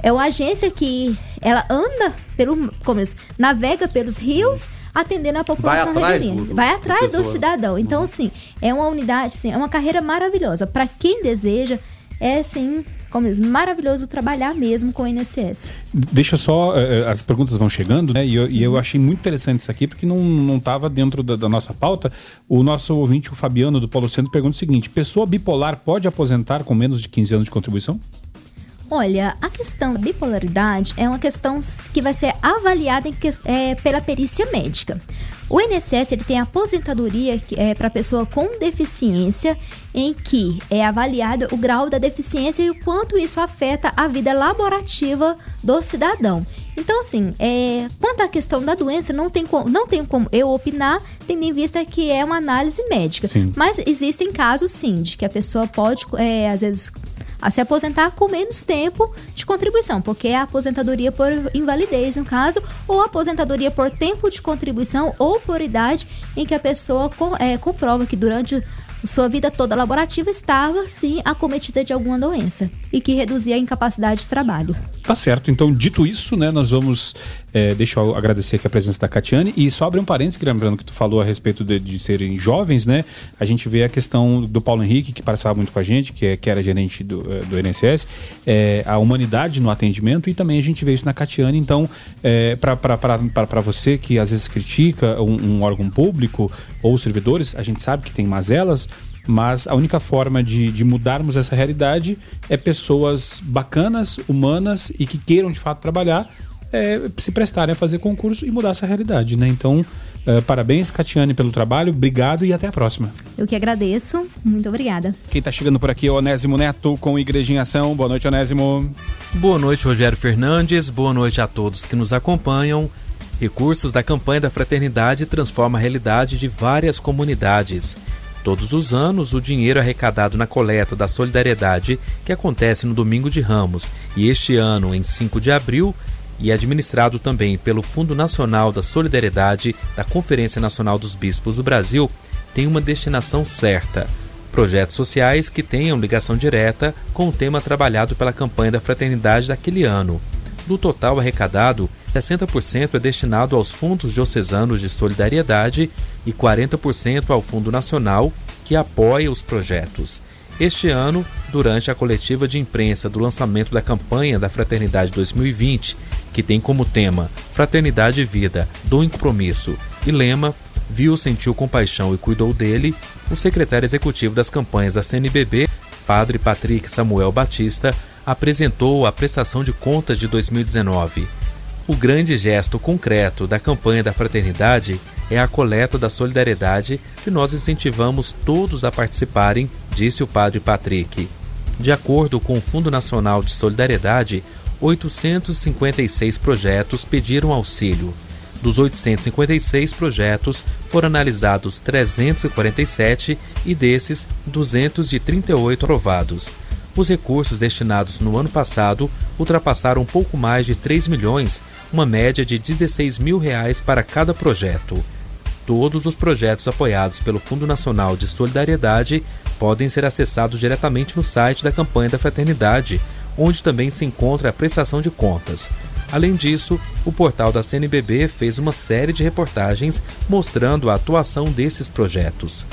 é uma agência que ela anda pelo, como diz, navega pelos rios atendendo a população atrás ribeirinha. do- vai do atrás do pessoa. cidadão. Então, assim, é uma unidade, sim, é uma carreira maravilhosa. Para quem deseja, é, sim, como diz, maravilhoso trabalhar mesmo com o INSS. Deixa só, eh, as perguntas vão chegando, né? E eu, e eu achei muito interessante isso aqui, porque não, não estava dentro da, da nossa pauta. O nosso ouvinte, o Fabiano do Paulo Centro, pergunta o seguinte: pessoa bipolar pode aposentar com menos de 15 anos de contribuição? Olha, a questão da bipolaridade é uma questão que vai ser avaliada em é, pela perícia médica. O INSS ele tem aposentadoria para pessoa com deficiência, em que é avaliado o grau da deficiência e o quanto isso afeta a vida laborativa do cidadão. Então, assim, é, quanto à questão da doença, não tem, como, não como eu opinar, tendo em vista que é uma análise médica. Sim. Mas existem casos, sim, de que a pessoa pode, é, às vezes, a se aposentar com menos tempo de contribuição, porque é a aposentadoria por invalidez, no caso, ou aposentadoria por tempo de contribuição ou por idade em que a pessoa é, comprova que durante sua vida toda laborativa estava, sim, acometida de alguma doença e que reduzia a incapacidade de trabalho. Tá certo. Então, dito isso, né, nós vamos. eh, deixa eu agradecer aqui a presença da Catiane. E só abrir um parênteses, lembrando que tu falou a respeito de, de serem jovens, né? A gente vê a questão do Paulo Henrique, que participava muito com a gente, que, é, que era gerente do, eh, do INSS, eh, a humanidade no atendimento, e também a gente vê isso na Catiane. Então, eh, para você que às vezes critica um, um órgão público ou servidores, a gente sabe que tem mazelas, mas a única forma de, de mudarmos essa realidade é pessoas bacanas, humanas e que queiram de fato trabalhar, é, se prestarem a fazer concurso e mudar essa realidade, né? Então, é, parabéns, Catiane, pelo trabalho, obrigado e até a próxima. Eu que agradeço, muito obrigada. Quem está chegando por aqui é o Onésimo Neto com Igrejinha em Ação. Boa noite, Onésimo. Boa noite, Rogério Fernandes. Boa noite a todos que nos acompanham. Recursos da campanha da Fraternidade transforma a realidade de várias comunidades. Todos os anos, o dinheiro arrecadado na coleta da solidariedade, que acontece no domingo de Ramos, e este ano, em 5 de abril, e é administrado também pelo Fundo Nacional da Solidariedade da Conferência Nacional dos Bispos do Brasil, tem uma destinação certa. Projetos sociais que tenham ligação direta com o tema trabalhado pela campanha da fraternidade daquele ano. Do total arrecadado, 60% é destinado aos fundos diocesanos de solidariedade e 40% ao Fundo Nacional, que apoia os projetos. Este ano, durante a coletiva de imprensa do lançamento da campanha da Fraternidade 2020, que tem como tema Fraternidade e Vida, do Compromisso e lema Viu, sentiu compaixão e cuidou dele, o secretário executivo das campanhas da CNBB, Padre Patrick Samuel Batista, apresentou a prestação de contas de 2019. O grande gesto concreto da campanha da fraternidade é a coleta da solidariedade que nós incentivamos todos a participarem, disse o padre Patrick. De acordo com o Fundo Nacional de Solidariedade, 856 projetos pediram auxílio. Dos 856 projetos, foram analisados 347 e desses, 238 aprovados. Os recursos destinados no ano passado ultrapassaram pouco mais de 3 milhões, uma média de 16 mil reais para cada projeto. Todos os projetos apoiados pelo Fundo Nacional de Solidariedade podem ser acessados diretamente no site da campanha da Fraternidade, onde também se encontra a prestação de contas. Além disso, o portal da CNBB fez uma série de reportagens mostrando a atuação desses projetos.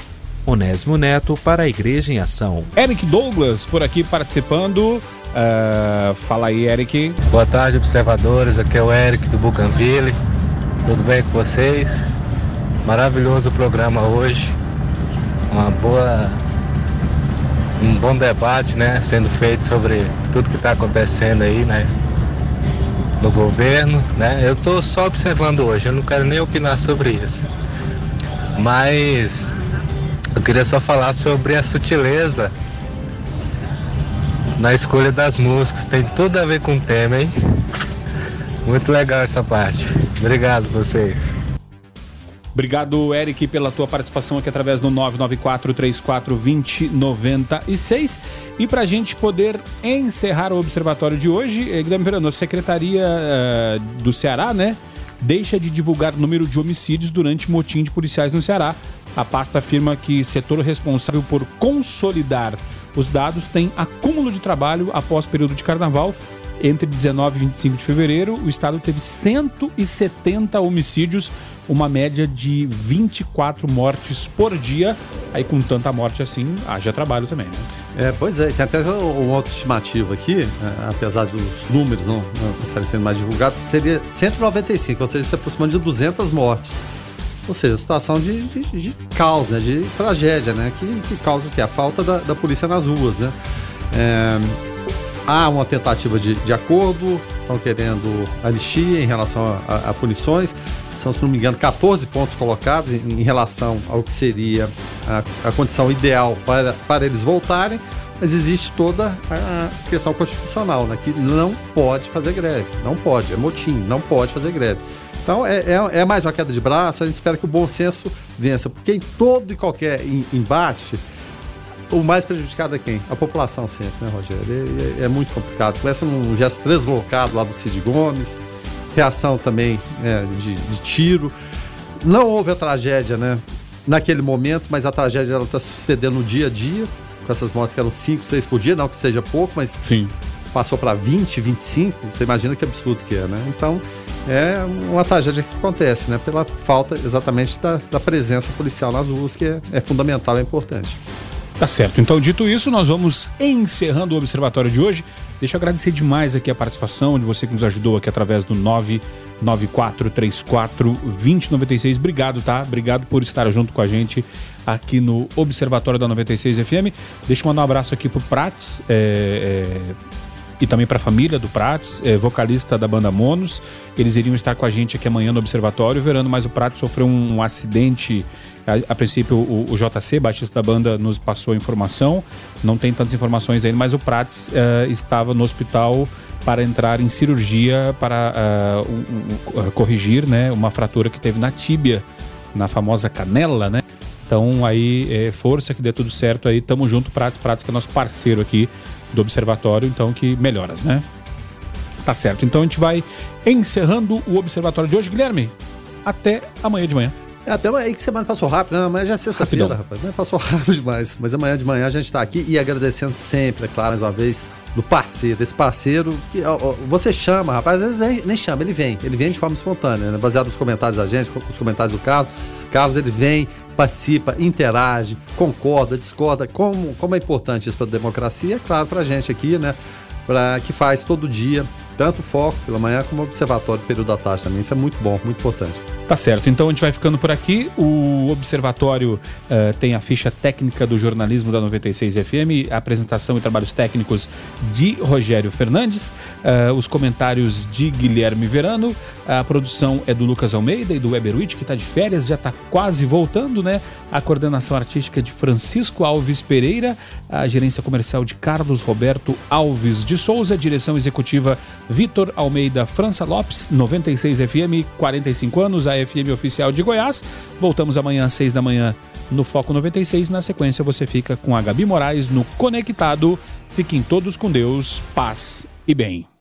Onésimo Neto para a Igreja em Ação. Eric Douglas por aqui participando. Uh, fala aí, Eric. Boa tarde, observadores. Aqui é o Eric do Bucanville. Tudo bem com vocês? Maravilhoso programa hoje. Uma boa. Um bom debate, né? Sendo feito sobre tudo que está acontecendo aí, né? No governo, né? Eu estou só observando hoje, eu não quero nem opinar sobre isso. Mas eu queria só falar sobre a sutileza na escolha das músicas. Tem tudo a ver com o tema, hein? Muito legal essa parte. Obrigado vocês. Obrigado, Eric, pela tua participação aqui através do 994-34-2096. E para a gente poder encerrar o observatório de hoje, eh, Guilherme Verano, a Secretaria uh, do Ceará, né, deixa de divulgar número de homicídios durante motim de policiais no Ceará. A pasta afirma que setor responsável por consolidar os dados tem acúmulo de trabalho após o período de carnaval. Entre 19 e 25 de fevereiro, o estado teve 170 homicídios, uma média de 24 mortes por dia. Aí, com tanta morte assim, haja trabalho também, né? É, pois é, tem até uma outra estimativa aqui, é, apesar dos números não, não estarem sendo mais divulgados, seria 195, ou seja, se aproximando de 200 mortes. Ou seja, situação de, de, de caos, né? de tragédia, né? Que, que causa o quê? A falta da, da polícia nas ruas, né? É, há uma tentativa de, de acordo, estão querendo anistia em relação a, a, a, punições. São, se não me engano, 14 pontos colocados em, em relação ao que seria a, a, condição ideal para, para eles voltarem, mas existe toda a questão constitucional, né? Que não pode fazer greve, não pode, é motim, não pode fazer greve. Então é, é, é, mais uma queda de braço, a gente espera que o bom senso vença, porque em todo e qualquer embate, o mais prejudicado é quem? A população sempre, né, Rogério? É, é, é muito complicado. Começa num gesto deslocado lá do Cid Gomes, reação também é, de, de, tiro. Não houve a tragédia, né? Naquele momento, mas a tragédia ela está sucedendo no dia a dia, com essas mortes que eram 5, 6 por dia, não que seja pouco, mas Sim. passou para 20, 25, você imagina que absurdo que é, né? Então, é uma tragédia que acontece, né? Pela falta exatamente da, da presença policial nas ruas, que é, é fundamental e é importante. Tá certo. Então, dito isso, nós vamos encerrando o observatório de hoje. Deixa eu agradecer demais aqui a participação de você que nos ajudou aqui através do 994342096. Obrigado, tá? Obrigado por estar junto com a gente aqui no Observatório da 96 FM. Deixa eu mandar um abraço aqui pro Prats. É, é e também para a família do Prates, é, vocalista da banda Monos. Eles iriam estar com a gente aqui amanhã no observatório, verando, mas o Prates sofreu um, um acidente. A, a princípio, o, o, JC, baixista da banda, nos passou informação. Não tem tantas informações ainda, mas o Prates é, estava no hospital para entrar em cirurgia para uh, um, um, corrigir né, uma fratura que teve na tíbia, na famosa canela, né? Então aí, é, força que dê tudo certo aí, tamo junto, Prates, Prates que é nosso parceiro aqui do observatório, então que melhoras, né? Tá certo. Então a gente vai encerrando o observatório de hoje, Guilherme. Até amanhã de manhã. É, até amanhã que semana passou rápido, né? Amanhã já é sexta-feira, rapaz. Passou rápido demais. Mas amanhã de manhã a gente está aqui e agradecendo sempre, é claro, mais uma vez, do parceiro, esse parceiro que ó, ó, você chama, rapaz, às vezes nem, nem, chama, ele vem, ele vem de forma espontânea, né? baseado nos comentários da gente, os comentários do Carlos. Carlos, ele vem, participa, interage, concorda, discorda, como, como é importante isso para a democracia, é claro, para a gente aqui, né? Pra, que faz todo dia, tanto foco pela manhã como observatório período da tarde também. Isso é muito bom, muito importante. Tá certo, então a gente vai ficando por aqui. O Observatório uh, tem a ficha técnica do jornalismo da 96 FM, apresentação e trabalhos técnicos de Rogério Fernandes, uh, os comentários de Guilherme Verano, a produção é do Lucas Almeida e do Weberwitch, que está de férias, já está quase voltando, né? A coordenação artística de Francisco Alves Pereira, a gerência comercial de Carlos Roberto Alves de Souza, direção executiva Vitor Almeida França Lopes, 96 FM, 45 anos, a FM oficial de Goiás. Voltamos amanhã às 6 da manhã no Foco 96. Na sequência, você fica com a Gabi Moraes no Conectado. Fiquem todos com Deus, paz e bem.